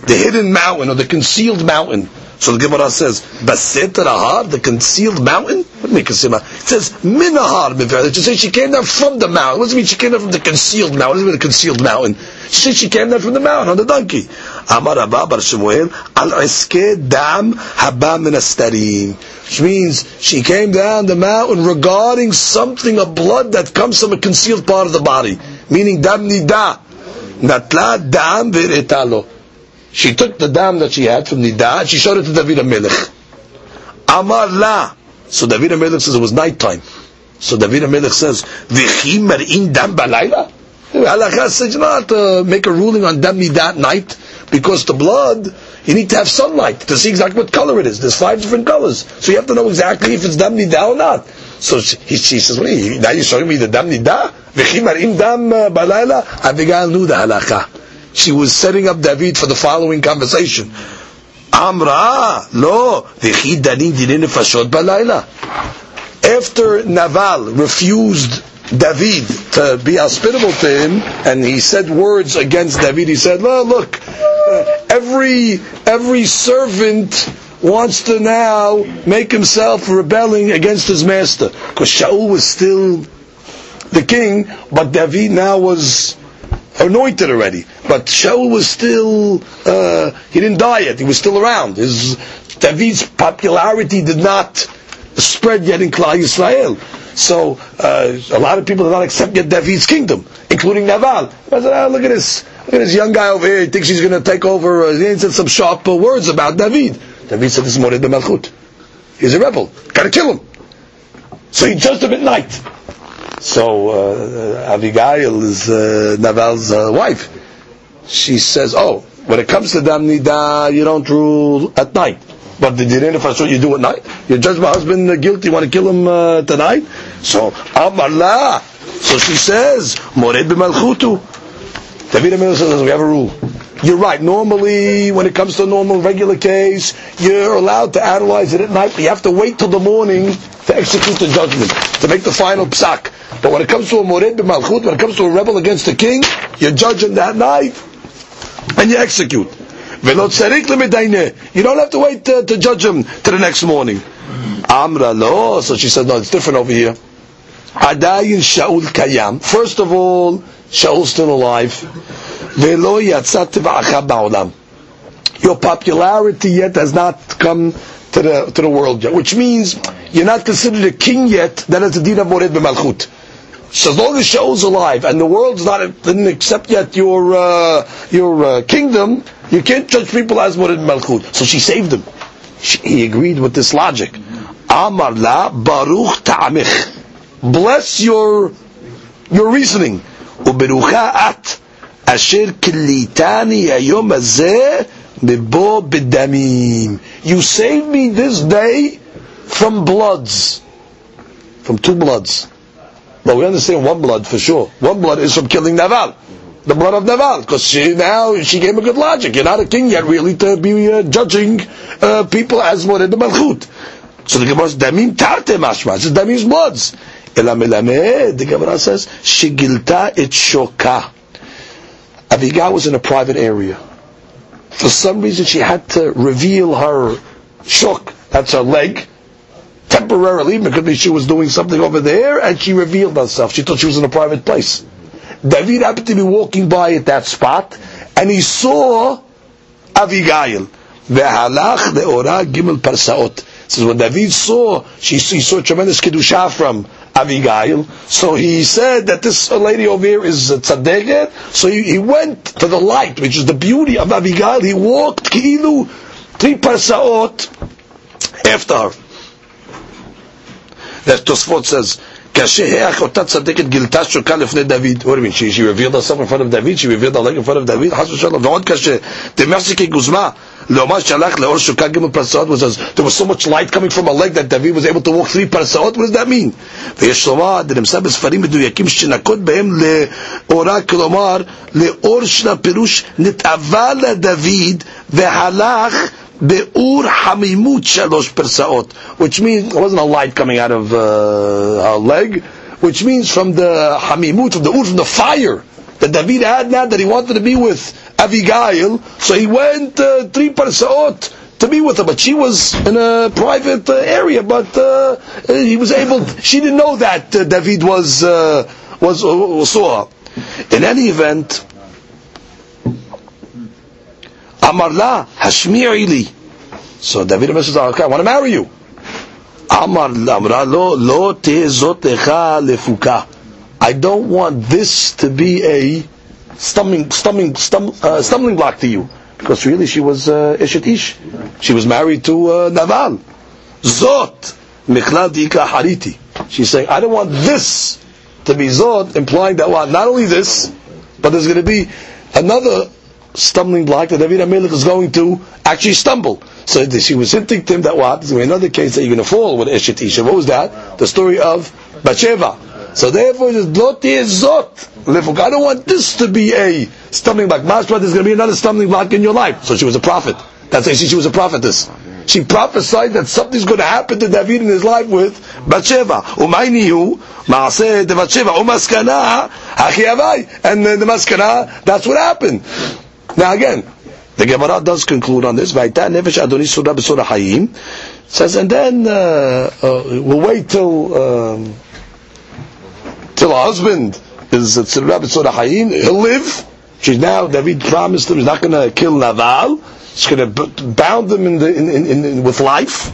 S2: the hidden mountain, or the concealed mountain. So the Gemara says, Baset Rahar, the concealed mountain? What do you mean? It says, Minahar Miver. It say she came down from the mountain. What does it mean she came down from the concealed mountain? What does it mean the concealed mountain? She said she came down from the mountain on the donkey. Amar Abba Bar Shemuel, Al Iske Dam Haba Minastarim. Which means she came down the mountain regarding something of blood that comes from a concealed part of the body. Meaning Dam Nida. Natla Dam Viretalo she took the dam that she had from Nida and she showed it to David HaMelech. Amar la. So David HaMelech says it was night time. So David HaMelech says, V'chi mar'in dam balayla? Halakha says not to make a ruling on dam Nida at night because the blood, you need to have sunlight to see exactly what color it is. There's five different colors. So you have to know exactly if it's dam Nida or not. So she, she says, are now you're showing me the dam Nida? V'chi mar'in dam uh, balayla? Abigail knew the halakha she was setting up David for the following conversation. Amra, balayla. After Naval refused David to be hospitable to him, and he said words against David, he said, well, look, every, every servant wants to now make himself rebelling against his master. Because Shaul was still the king, but David now was anointed already. But Shaul was still, uh, he didn't die yet, he was still around. His, David's popularity did not spread yet in Klal Yisrael. So, uh, a lot of people did not accept yet David's kingdom, including Naval. I said, oh, look at this, look at this young guy over here, he thinks he's going to take over, uh, he said some sharp uh, words about David. David said, this is Mored Malchut. He's a rebel. Gotta kill him. So he judged him at night. So uh, Abigail is uh, Naval's uh, wife. She says, "Oh, when it comes to dam you don't rule at night. But the din if you do at night, you judge my husband guilty, you want to kill him uh, tonight. So Amar So she says, Mored b'malchutu. David Amir says, we have a rule. You're right. Normally, when it comes to a normal, regular case, you're allowed to analyze it at night, but you have to wait till the morning to execute the judgment, to make the final psak. But when it comes to a mored b'malchut, when it comes to a rebel against the king, you judge him that night, and you execute. You don't have to wait to, to judge him to the next morning. Amra lo. So she said, no, it's different over here. Adayin Shaul Kayam. First of all, Shaul's still alive. Velo yatzat. Your popularity yet has not come to the to the world yet, which means you're not considered a king yet. That is the din of mored b'malchut. So as long as Shaul's alive and the world's not didn't accept yet your uh, your uh, kingdom, you can't judge people as mored b'malchut. So she saved him. She, he agreed with this logic. Amar la baruch ta'amich. Bless your your reasoning. Uberucha at asher kilitani ayom hazeh mebo bedamim. You saved me this day from bloods, from two bloods. But we understand one blood for sure. One blood is from killing Naval. The blood of Naval, because she now she gave a good logic. You're not a king yet, really, to be uh, judging uh, people as more in the malchut. So the Gemara says, "Damim tarte mashma." It "Damim's bloods." Ela melamed. The Gemara says, "Shigilta et shoka." Abigail was in a private area. For some reason, she had to reveal her shok. That's her leg temporarily because she was doing something over there and she revealed herself. She thought she was in a private place. David happened to be walking by at that spot and he saw Abigail. Ve'halach le'ora gimel parsaot. Says when David saw, she, he saw tremendous kedusha from Abigail. So he said that this lady over here is tzaddiket. So he, he, went to the light, which is the beauty of Abigail. He walked ki'ilu three parsaot after her Tosfot says, כאשר אותה צדקת גילתה שוקה לפני דוד, what do you mean, of David, she revealed her leg in front of David, חס ושלום, ועוד קשה, דמרסיקי גוזמה, לאמר שהלך לאור שוקה ג' פרסאות, was there was so much light coming from a leg that David was able to walk three פרסאות, what does that mean? ויש לומר, דנמסה בספרים מדויקים שנקות בהם לאורה, כלומר, לאור של הפירוש נתאווה לדוד והלך Be'ur hamimut shalosh persaot, which means it wasn't a light coming out of uh, a leg, which means from the hamimut, from the ur, from the fire that David had now that he wanted to be with Abigail, so he went uh, three persaot to be with her, but she was in a private uh, area, but uh, he was able, she didn't know that uh, David was, uh, was, uh, saw. In any event, Amarla Hashmi'ili. So David says, okay, I want to marry you. Amar Amra lo lo tezot lefuka. I don't want this to be a stumbling, stumbling, stum, uh, stumbling block to you. Because really she was uh, Eshet Ish. She was married to uh, Naval. Zot Michlal Dika Hariti. She's saying, I don't want this to be Zot, implying that what? Not only this, but there's going to be another stumbling block that David Amelech is going to actually stumble. So she was hinting to him that what? There's going to be another case that you're going to fall with Eshet Isha. What was that? The story of Bathsheba. So therefore, Loti Zot. I don't want this to be a stumbling block. Mashma, there's going to be another stumbling block in your life. So she was a prophet. That's why she was a prophetess. She prophesied that something's going to happen to David in his life with Bathsheba. Umaynihu, Maaseh de Bathsheba, Umaskana, Hachi And the Maskana, that's what happened. Now again, the Gemara does conclude on this. nefesh adoni surah b'surah hayim. Says, and then uh, uh, we'll wait till um, till her husband is b'surah hayim. He'll live. She's now David promised him he's not going to kill Naval. He's going to bound him in the, in, in, in, with life.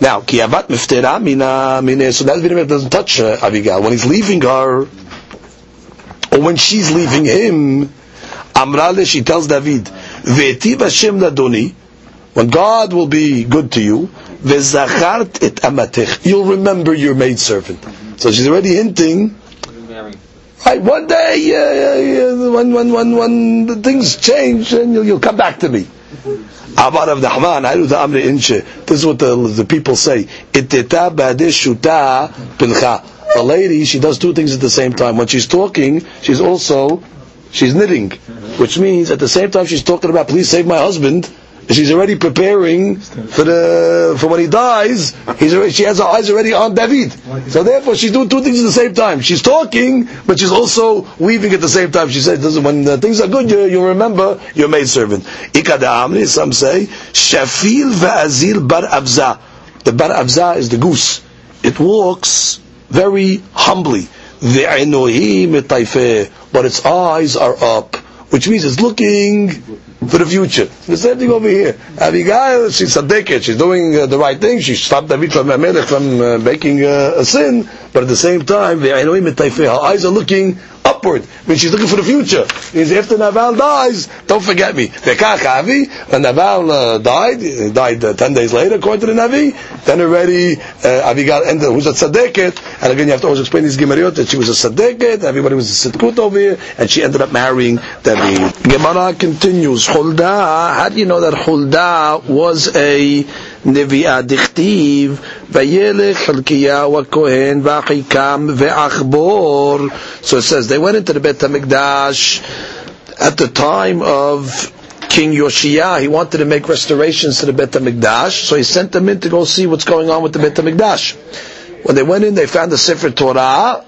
S2: Now, kiyavat miftera mina mina. So that video doesn't touch uh, Abigail when he's leaving her, or when she's leaving him. Amrale, she tells David, Ve'etiv Hashem ladoni, when God will be good to you, Vezachart et amatech. You'll remember your maidservant. So she's already hinting. Right, one day, uh, when, when, when, when things change, and you'll, you'll come back to me. Abar of Dahman, I do the Amri Inche. This is what the, the people say. A lady, she does two things at the same time. When she's talking, she's also, she's knitting. Which means, at the same time she's talking about, please save my husband, she's already preparing for the for when he dies. He's already, she has her eyes already on David. So therefore, she's doing two things at the same time. She's talking, but she's also weaving at the same time. She says, "When uh, things are good, you you remember your maidservant." Ikada Some say shafil va'azil bar avza. The bar avza is the goose. It walks very humbly. But its eyes are up, which means it's looking for the future. The same thing over here. Abigail, she's a decade. She's doing uh, the right thing. She stopped David from from uh, making uh, a sin, but at the same time, her eyes are looking upward. I mean, she's looking for the future. Means after Naval dies, don't forget me. The Avi, when Naval uh, died, he died uh, ten days later, according to the Navi, then already uh, Abigail ended, who's a tzaddiket, and again you have to always explain these Gemariot, that she was a tzaddiket, everybody was a sitkut over here, and she ended up marrying David. Gemara continues, Hulda, how do you know that Hulda was a נביאה דכתיב וילך חלקיה הכהן ואחיקם ואחבור so it says they went into the Bet HaMikdash at the time of King Yoshia, he wanted to make restorations to the Bet HaMikdash, so he sent them in to go see what's going on with the Bet HaMikdash. When they went in, they found the Sefer Torah,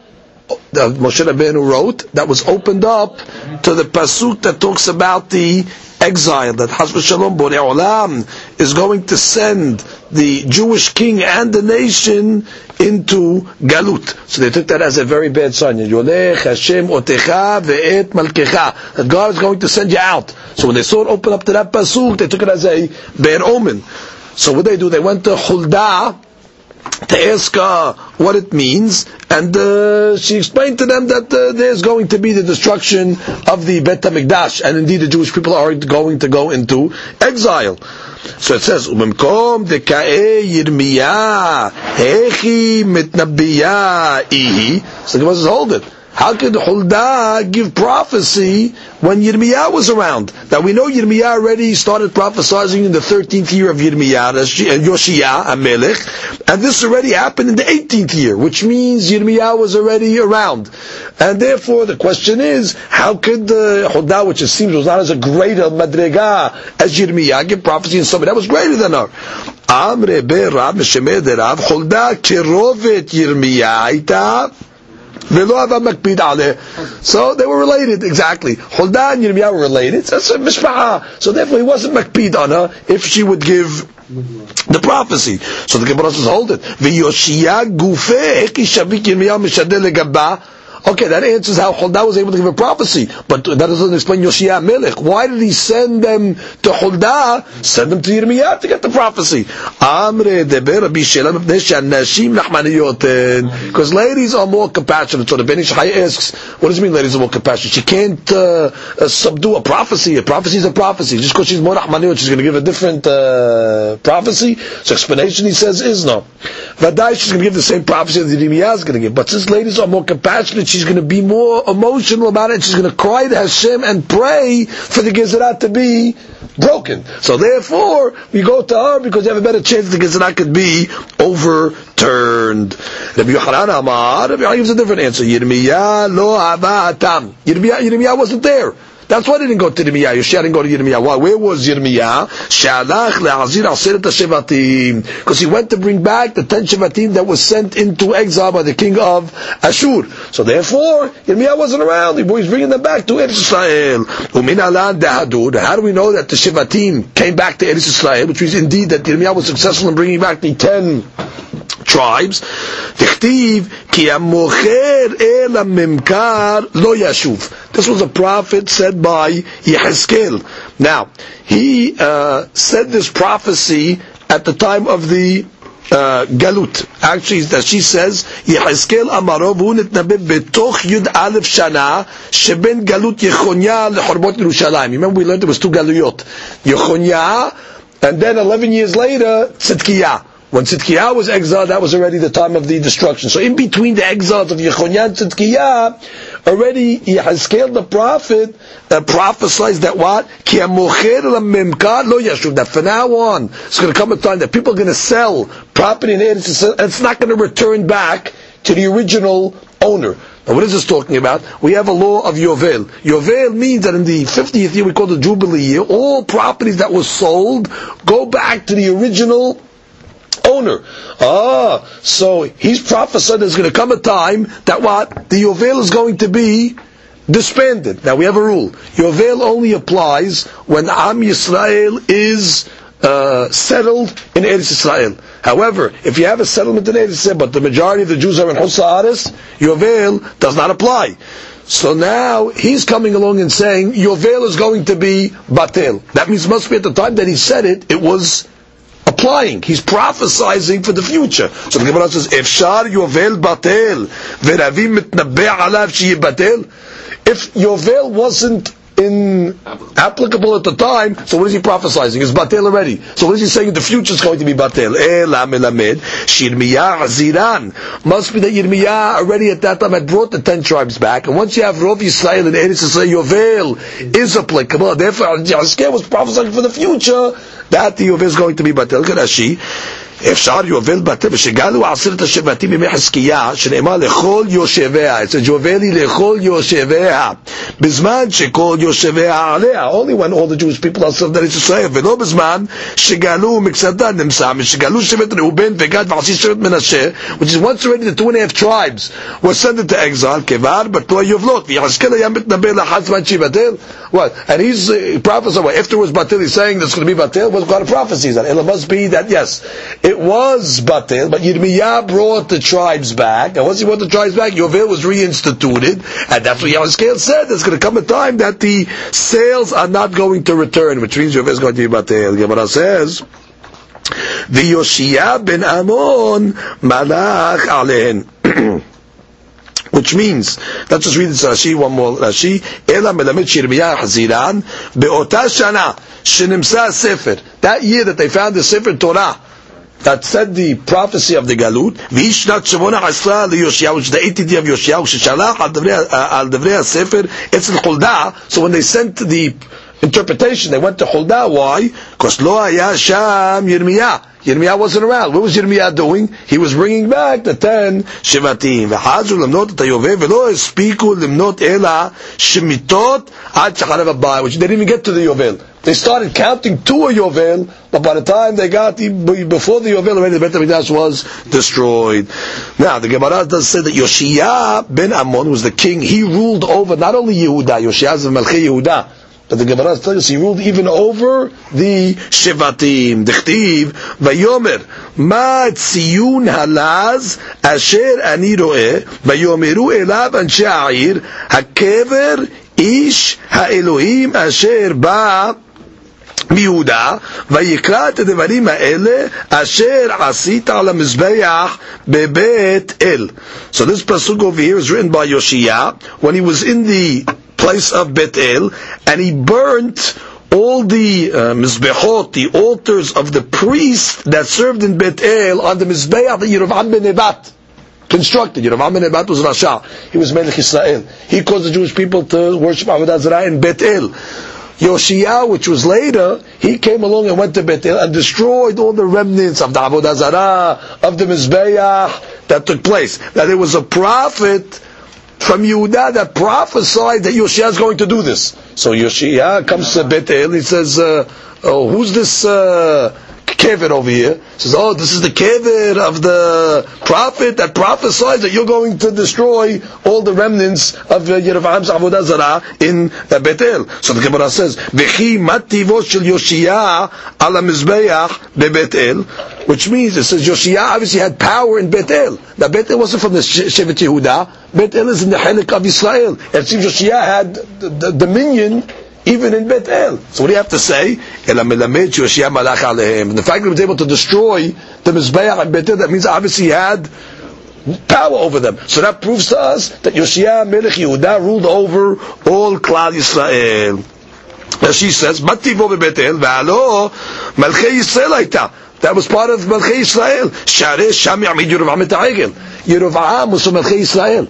S2: that Moshe Rabbeinu wrote, that was opened up to the pasuk that talks about the exile that Hasbah Shalom Borei Olam is going to send the Jewish king and the nation into Galut. So they took that as a very bad sign. Yolech Hashem Otecha Ve'et Malkecha. That God is going to send you out. So when they saw it open up to that pasuk, they took it as a bad omen. So what they do, they went to Huldah, to ask her what it means, and uh, she explained to them that uh, there's going to be the destruction of the Bet HaMikdash, and indeed the Jewish people are going to go into exile. So it says, "Umemkom deka'e Yirmiyah hechi mitnabiyah ihi." So the Gemara says, "Hold it." How could Huldah give prophecy when Yirmiyah was around? That we know Yirmiyah already started prophesying in the 13th year of Yirmiyah, and Yoshiyah, Amelech, and this already happened in the 18th year, which means Yirmiyah was already around. And therefore the question is, how could uh, Huldah, which it seems was not as a greater madrega as Yirmiyah, give prophecy in somebody that was greater than her? Amre be Rab kirovet Yirmiyah so they were related, exactly. Huldah and Yirmiyah were related. So that's a mishpaha. So therefore he wasn't makpid on her if she would give the prophecy. So the Gemara says, hold it. Okay, that answers how Huldah was able to give a prophecy, but that doesn't explain Yoshia Melech. Why did he send them to Huldah? Send them to Yirmiyah to get the prophecy. Because ladies are more compassionate. So the Ben Ish Chai asks, what does it mean ladies are more compassionate? She can't uh, uh, subdue a prophecy. A prophecy is a prophecy. Just because she's more Rahmaniyot, she's going to give a different uh, prophecy. So explanation, he says, is no. Vadai, she's going to give the same prophecy that Yirmiyah is going to give. But since ladies are more compassionate, she's going to be more emotional about it. She's going to cry to Hashem and pray for the Gezerah to be broken. So therefore, we go to her because you have a better chance the Gezerah could be overturned. Rabbi Yochanan Amar, Rabbi Yochanan gives a different answer. Yirmiyah lo abatam. Yirmiyah, Yirmiyah wasn't there. That's why they didn't go to Yirmiyah. Yoshia didn't go to Yirmiyah. Why? Where was Yirmiyah? Shalach le'azir aseret shevatim. Because he went to bring back the ten shevatim that was sent into exile by the king of Ashur. So therefore, Yirmiyah wasn't around. He was bringing them back to Eretz Israel. How do we know that the shevatim came back to Eretz Israel? Which means indeed that Yirmiyah was successful in bringing back the ten tribes. This was a prophet said by Yehezkel. Now, he uh, said this prophecy at the time of the uh, Galut. Actually, that she says, Yehezkel Amarov הוא נתנבא בתוך י' א' שנה שבין גלות יחוניה לחורבות ירושלים. Remember we learned there was two galuyot. Yechonia, and then 11 years later, Tzidkiyah. When Tzidkiah was exiled, that was already the time of the destruction. So in between the exiles of Yechonyan and Tzidkiah, already Yehezkel the prophet uh, prophesies that what? That from now on, it's going to come a time that people are going to sell property in and it's not going to return back to the original owner. Now what is this talking about? We have a law of Yovel. Yovel means that in the 50th year, we call the Jubilee year, all properties that were sold go back to the original owner. Ah, so he's prophesied there's going to come a time that what? The Yovel is going to be disbanded. Now we have a rule. Yovel only applies when Am Yisrael is uh, settled in Eretz Israel. However, if you have a settlement in Eretz Israel, but the majority of the Jews are in Hosa Ares, Yovel does not apply. So now he's coming along and saying Yovel is going to be batel. That means must be at the time that he said it, it was applying. He's prophesizing for the future. So the Gemara says, "Efshar Yovel batel ve'ravim mitnabeh alav batel." If Yovel wasn't in applicable at the time, so what is he prophesizing? It's batel already. So what is he saying the future is going to be batel? Eh, Ela melamed shirmiyah ziran. Must be that Yirmiyah already at that time had brought the ten tribes back, and once you have Rov Yisrael and Eretz Yisrael, veil is applicable. Therefore, Yahzkel was prophesying for the future that the Yovel is going to be batel. Rashi. אפשר יובל בתי, ושגלו עשרת השבטים בימי חזקיה, שנאמר לכל יושביה, אצל ג'ובלי לכל יושביה, בזמן שכל יושביה עליה, only when all the Jewish people are served in ישראל, ולא בזמן שגלו מקצתה נמסע, משגלו שבט ראובן וגד ועשי שבט מנשה, which is once already the two and a half tribes were sent into exile, כבר בתו היובלות, ויחזקאל היה מתנבא לאחת זמן שיבטל, what? And he's uh, prophesying, what? Afterwards Batil, he's saying there's going to be Batil, what kind of prophecy is that? It must be that, yes, it was Batel, but Yirmiyah brought the tribes back, and once he brought the tribes back, Yovel was reinstituted, and that's what Yahushkel said, there's going to come a time that the sales are not going to return, which means Yovel is going to be Batil. Gemara says, the Yoshia ben Amon malach Alein," (clears throat) Which means, let's just read this Rashi one more Rashi. Ela melamed Shirmiyah Haziran beotah shana shenimsa sefer. That year that they found the sefer Torah, that said the prophecy of the Galut, Vishnat Shemona Asra Yoshiyahu, which is the 18th year of Yoshiyahu, Shishalach al Devrei uh, Sefer, Etzel Huldah. So when they sent the interpretation, they went to Huldah. Why? Because Lo Haya Sham Yirmiyah. Yirmiyah wasn't around. What was Yirmiyah doing? He was bringing back the ten Shevatim. V'hadzu limnot et hayoveh v'lo espiku limnot ela shemitot ad shacharev abai, which they didn't even get to the Yovel. They started counting to a Yovel, but by the time they got before the Yovel, already the Bet HaMikdash was destroyed. Now, the Gemara does say that Yoshiyah ben Ammon was the king. He ruled over not only Yehuda, Yoshiyah is Melchei Yehuda, but the Gemara tells us he ruled even over the Shevatim. Dechtiv, Vayomer, Ma tziyun halaz asher ani ro'eh, Vayomeru elav anshe ha'ir, hakever ish ha'elohim asher ba מיהודה, ויקרא את הדברים האלה אשר עשית על המזבח בבית אל. So this pasuk over here is written by Yoshia when he was in the place of Bet El, and he burnt all the uh, mizbehot, the altars of the priests that served in Bet El on the mizbeach that Yerovam ben Nebat constructed. Yerovam ben Nebat was Rasha. He was Melech Israel. He caused the Jewish people to worship Avodah Zarah in Bet El. Yoshia, which was later, he came along and went to Bet El and destroyed all the remnants of the Avodah Zarah, of the Mizbeach that took place. That there was a prophet from Yehuda that prophesied that Yoshia is going to do this. So Yoshia comes to Bethel, and he says, uh, oh, who's this uh, kever over here? He says, oh, this is the kever of the prophet that prophesies that you're going to destroy all the remnants of uh, Yerovaam's Avodah Zarah in uh, Bethel. So the Gemara says, V'chi mativot shel Yoshia ala mizbeach beBethel, which means it says Yoshia obviously had power in Bethel. Now Bethel wasn't from the Shevet Yehuda, Bethel is in the Helik of Israel. It seems Yoshia had the, the dominion even in Bet El. So what do you have to say? And the fact that he was able to destroy the Mizbeach in Bet El, that means obviously he had power over them. So that proves to us that Yoshia Melech Yehuda ruled over all Klal Yisrael. As she says, "Mativo beBetel ve'alo Malchei Yisrael הייתה." That was part of Melchei Israel. Shareh Sham Yamid Yerovam et Ha'egel. Yerovam was from Melchei Israel.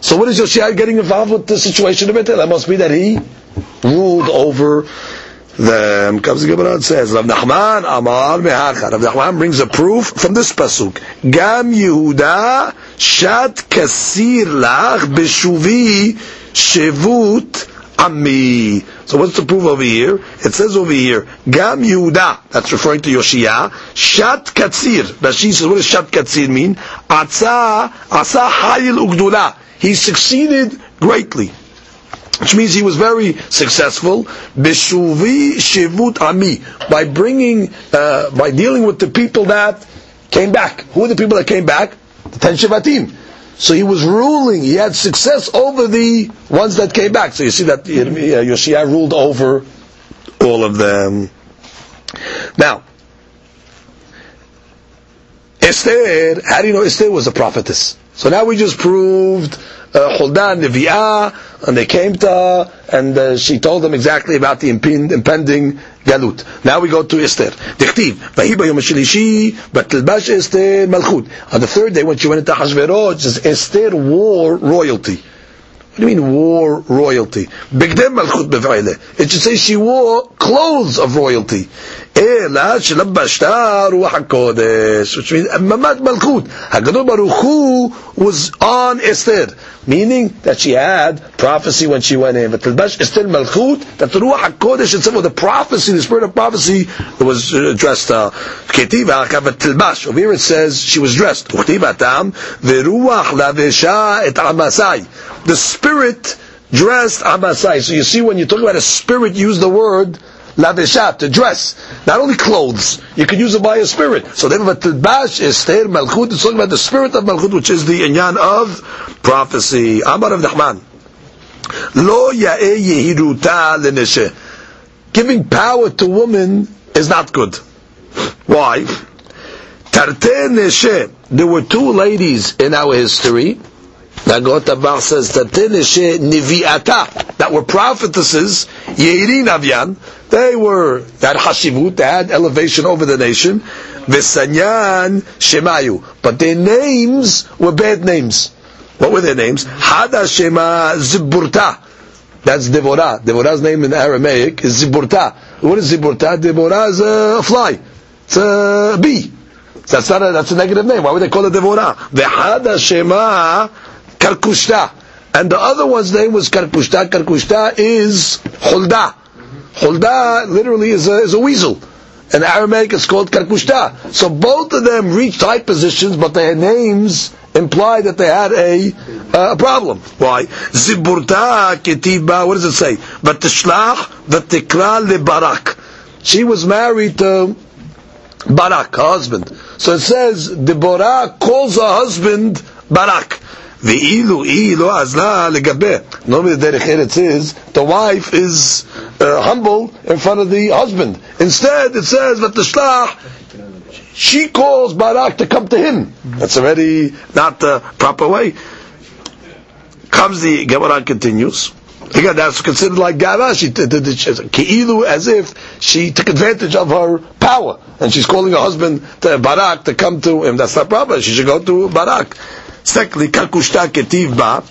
S2: So what is Yoshia getting involved with the situation of Bethel? That must be that he ruled over them. Comes the um, Gemara and says, Rav Nachman Amar Mehacha. Rav Nachman brings a proof from this pasuk. Gam Yehuda Shat Kasir Lach Beshuvi Shevut Ami. So what's the proof over here? It says over here, Gam Yehuda, that's referring to Yoshia, Shat Katsir. Rashi says, what does Shat Katsir mean? Atza, Asa Hayil Ugdula. He succeeded greatly. Which means he was very successful. Beshuvi Shivut Ami. By bringing, uh, by dealing with the people that came back. Who are the people that came back? The Ten Shivatim. So he was ruling, he had success over the ones that came back. So you see that Yoshia ruled over all of them. Now, Esther, how do you know Esther was a prophetess? So now we just proved uh, Huldan Nevi'ah, and they came to her, and uh, she told them exactly about the impending Galut. Now we go to Esther. Dichtiv, Vahi bayom shlishi, batilbash Esther malchut. On the third day when she went into Hashverosh, Esther wore royalty. What do you mean war royalty? Bigdem malchut bev'ile. It should say she wore clothes of royalty. Ela shelabashta ruach hakodesh, which means mamat malchut. Hakadosh Baruch Hu was on Esther, meaning that she had prophecy when she went in. But tilbash Esther malchut, that the ruach hakodesh itself, or the prophecy, the spirit of prophecy, was uh, dressed. Uh, Ketiva hakavat tilbash. Over here it says she was dressed. Ketiva tam veruach lavesha et amasai. The spirit dressed Amasai. So you see when you talk about a spirit, use the word laveshat, to dress. Not only clothes, you can use it by a spirit. So have a tilbash, Esther, Malchut, it's talking about the spirit of Malchut, which is the inyan of prophecy. Amar of Nahman. Lo ya'e yehiruta leneshe. Giving power to women is not good. Why? Tarte neshe. There were two ladies in our history Nagot Abar says that niviata that were prophetesses, Yehirin Avyan, they were that hashivut, they had elevation over the nation. V'sanyan Shemayu, but their names were bad names. What were their names? Hada Shema Ziburta. That's Devorah. Devorah's name in Aramaic is Ziburta. What is Ziburta? Devorah is a fly. It's a bee. That's not a, that's a negative name. Why would they call it Devorah? V'hada Shema Karkushta. And the other one's name was Karkushta. Karkushta is Hulda. Hulda literally is a, is a weasel. In Aramaic it's called Karkushta. So both of them reached high positions, but their names imply that they had a, uh, a problem. Why? Ziburta ketiba, what does it say? Vatishlach vatikra le Barak. She was married to Barak, her husband. So it says, Deborah calls her husband Barak. Ve'ilu ilu azla legabe. Normally the derech eretz is, the wife is uh, humble in front of the husband. Instead it says, v'tishlach, she calls Barak to come to him. That's already not the proper way. Comes the Gemara continues. Again, that's considered like Gara. She keilu as if she took advantage of her power, and she's calling her husband to Barak to come to him. That's not proper. She should go to Barak. Secondly, Karkushta Ketiv Ba,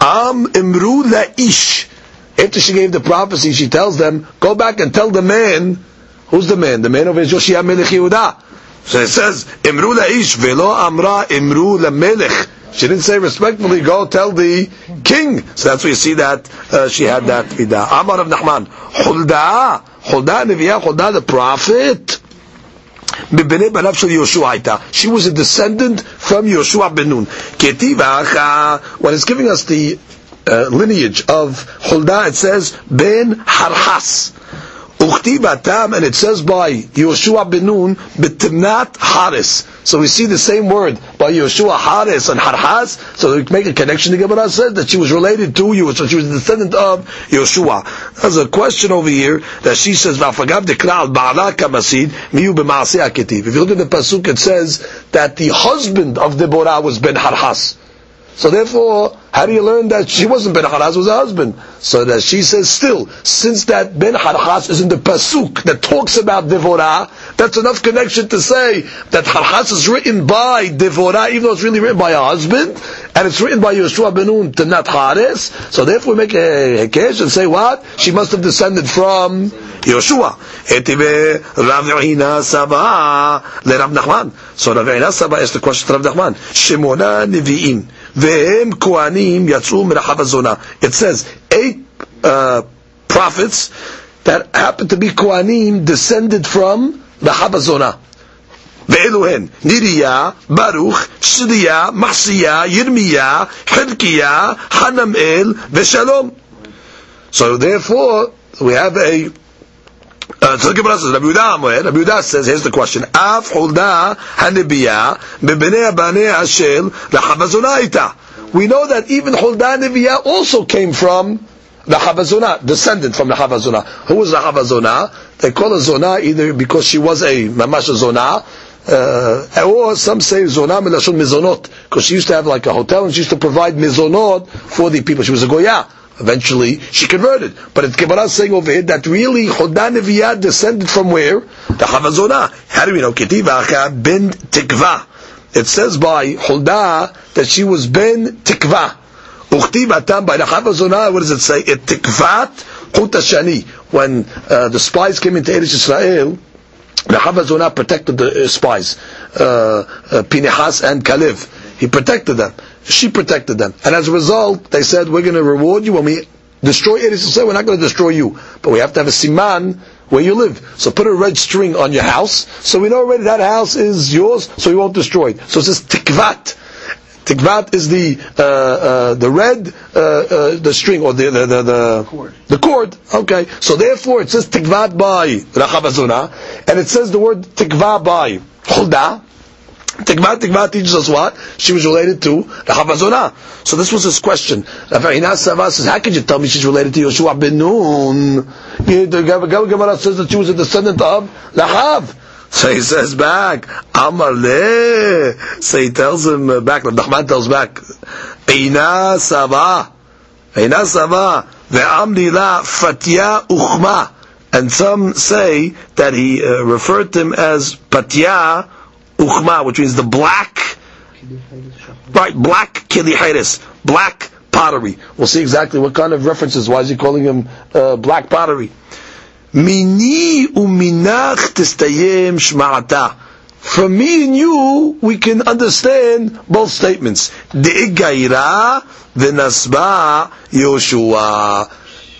S2: Am Imru La'ish. After she gave the prophecy, she tells them, go back and tell the man, who's the man? The man of Joshua Melech Yehuda. So it says, Imru La'ish, Velo Amra Imru Lamelech. She didn't say respectfully, go tell the king. So that's where you see that uh, she had that vida. Amar of Nahman. Hulda, Hulda Neviah, Hulda the prophet. She was a descendant from Yoshua ben Nun. When it's giving us the uh, lineage of Hulda, it says Ben Harhas. And it says by Yoshua ben Nun, Betimnat Haris. So we see the same word by Yoshua Haris and Harhas. So we make a connection. to Gemara says that she was related to you, so she was a descendant of Yoshua. There's a question over here that she says, "Va'fagav dekral ba'ala kamasid miyu b'maaseh aketiv." If you look at the pasuk, it says that the husband of Deborah was Ben Harhas. So therefore, how do you learn that she wasn't Ben Harchas, was a husband? So that she says still, since that Ben Harchas is in the Pasuk that talks about Devorah, that's enough connection to say that Harchas is written by Devorah, even though it's really written by her husband, and it's written by Yeshua Ben Nun to not Hares. So therefore we make a Hekesh and say what? She must have descended from Yeshua. Nachman. So Rav Saba asked the question to Rav Nachman. Shemona Nevi'im. Ve'em Kohanim Yatsu Merachab Azona. It says, eight uh, prophets that happen to be Kohanim descended from the Habazona. ואלוהן, ניריה, ברוך, שליה, מחסיה, ירמיה, חלקיה, חנמאל ושלום. So therefore, we have a so the Gemara says, Rabbi Yehuda Rabbi Yehuda says, here's the question, Af Hulda Hanibiya, Bebnei Abanei Ashel, Lachabazonaita. We know that even Hulda Hanibiya also came from the Havazona, descendant from the Havazona. Who was the Havazona? They call her Zona either because she was a Mamash Zona, uh, or some say Zona Milashon Mizonot, because she used to have like a hotel and she used to provide Mizonot for the people. She was a Goya. Eventually, she converted. But it's Gemara saying over here that really Chodan Neviah descended from where? The Havazona. How do we know? Ketiv ben Tikva. It says by Hulda that she was ben Tikva. Uchtiv atam by the Havazona, what does it say? It Tikvat Chut Shani. When uh, the spies came into Eretz Israel, the Havazona protected the uh, spies, uh, uh, Pinehas and Kalev. He protected them she protected them. And as a result, they said, we're going to reward you when we destroy Eretz Yisrael, we're not going to destroy you. But we have to have a siman where you live. So put a red string on your house, so we know already that house is yours, so we won't destroy it. So it says tikvat. Tikvat is the uh, uh, the red uh, uh the string or the the the, the cord. The cord. Okay. So therefore it says tikvat by Rachabazuna, and it says the word tikva by Hulda, Tikva, Tikva teaches us what? She was related to the Havazona. So this was his question. Rav Sava says, how could you tell me she's related to Yoshua ben Nun? The Gemara says that she was a descendant of Lahav. So he says back, Amaleh. So he tells him back, Nachman tells back, Eina Sava. Eina Sava. Fatya Uchma. And some say that he uh, referred to him as Patya uchma, which means the black, right, black kilihiris, black pottery. We'll see exactly what kind of references. Why is he calling him uh, black pottery? Mini uminach testayem shma'ata. From me and you, we can understand both statements. De'gaira v'nasba Yoshua.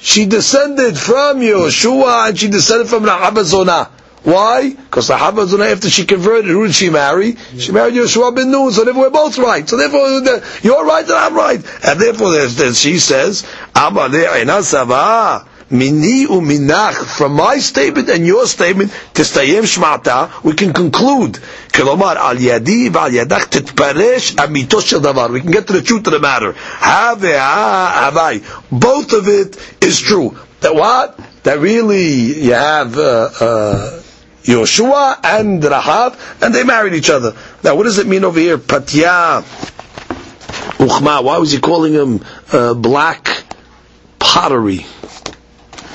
S2: She descended from Yoshua and she descended from Rahabazonah. Why? Because the Havazuna, after she converted, who did she marry? She married Yeshua ben Nun, so therefore we're both right. So therefore, you're right and I'm right. And therefore, then she says, Mini uminach, from my statement and your statement, testayem shmata, we can conclude, כלומר, al yadi ועל ידך תתפרש אמיתו של דבר. We can get to the truth of the matter. Havai. Both of it is true. That what? That really you have uh, uh, Yoshua and Rahav, and they married each other. Now, what does it mean over here? Patya Uchma. Why was he calling him uh, black pottery?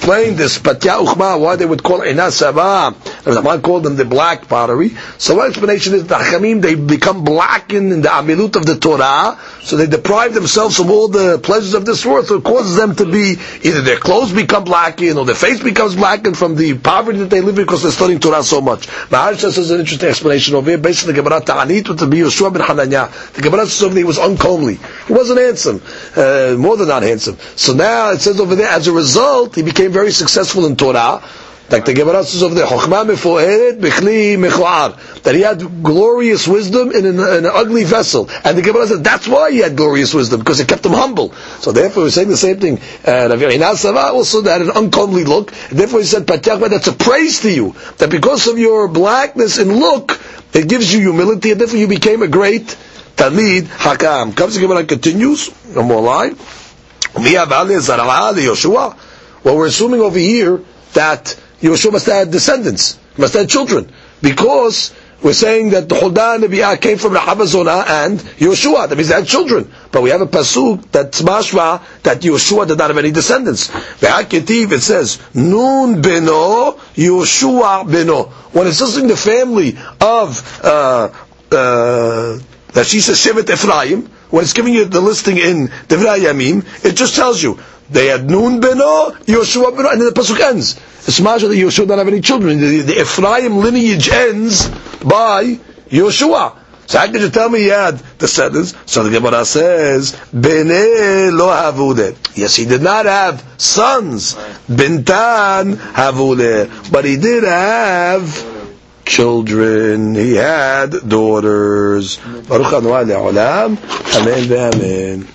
S2: explain this Patya Uchma, why they would call Ina Rahman called them the black pottery. So one explanation is the Hachamim, they become blackened in the Amilut of the Torah, so they deprive themselves of all the pleasures of this world, so it causes them to be, either their clothes become blackened, or their face becomes blackened from the poverty that they live in because they're studying Torah so much. Maharsha says an interesting explanation over here, based on the Gemara Ta'anit with the Yoshua ben Hananya. The Gemara says over he was uncomely. He wasn't handsome, uh, more than not handsome. So now it says over there, as a result, he became very successful in Torah, like the Gemara says over there, that he had glorious wisdom in an, in an, ugly vessel. And the Gemara says that's why he had glorious wisdom, because it kept him humble. So therefore we're saying the same thing. Uh, Rav And also had an uncomely look. And therefore he said, that's a praise to you. That because of your blackness and look, it gives you humility, and therefore you became a great Talmid Hakam. Comes the Gemara continues, no more line. Well, we're assuming over here that Yeshua must have descendants, must have children, because we're saying that the Huldah Nebi'ah came from Rahabazona and Yeshua. That means they had children. But we have a pasuk that's mashma that Yeshua did not have any descendants. Ve'aketiv, it says, Nun beno, Yeshua beno. When it's listing the family of, uh, uh, that she says Shevet Ephraim, when it's giving you the listing in Devrei Yamim, it just tells you, they had Nun beno, Yeshua beno, and then the pasuk ends. It's mashma that Yeshua don't have any children. The, the Ephraim lineage ends by Yeshua. So how could you tell me he had descendants? So the Gemara says, Bene lo havule. Yes, he did not have sons. Bintan havule. But he did have children. He had daughters. Baruch Anu Amen, amen.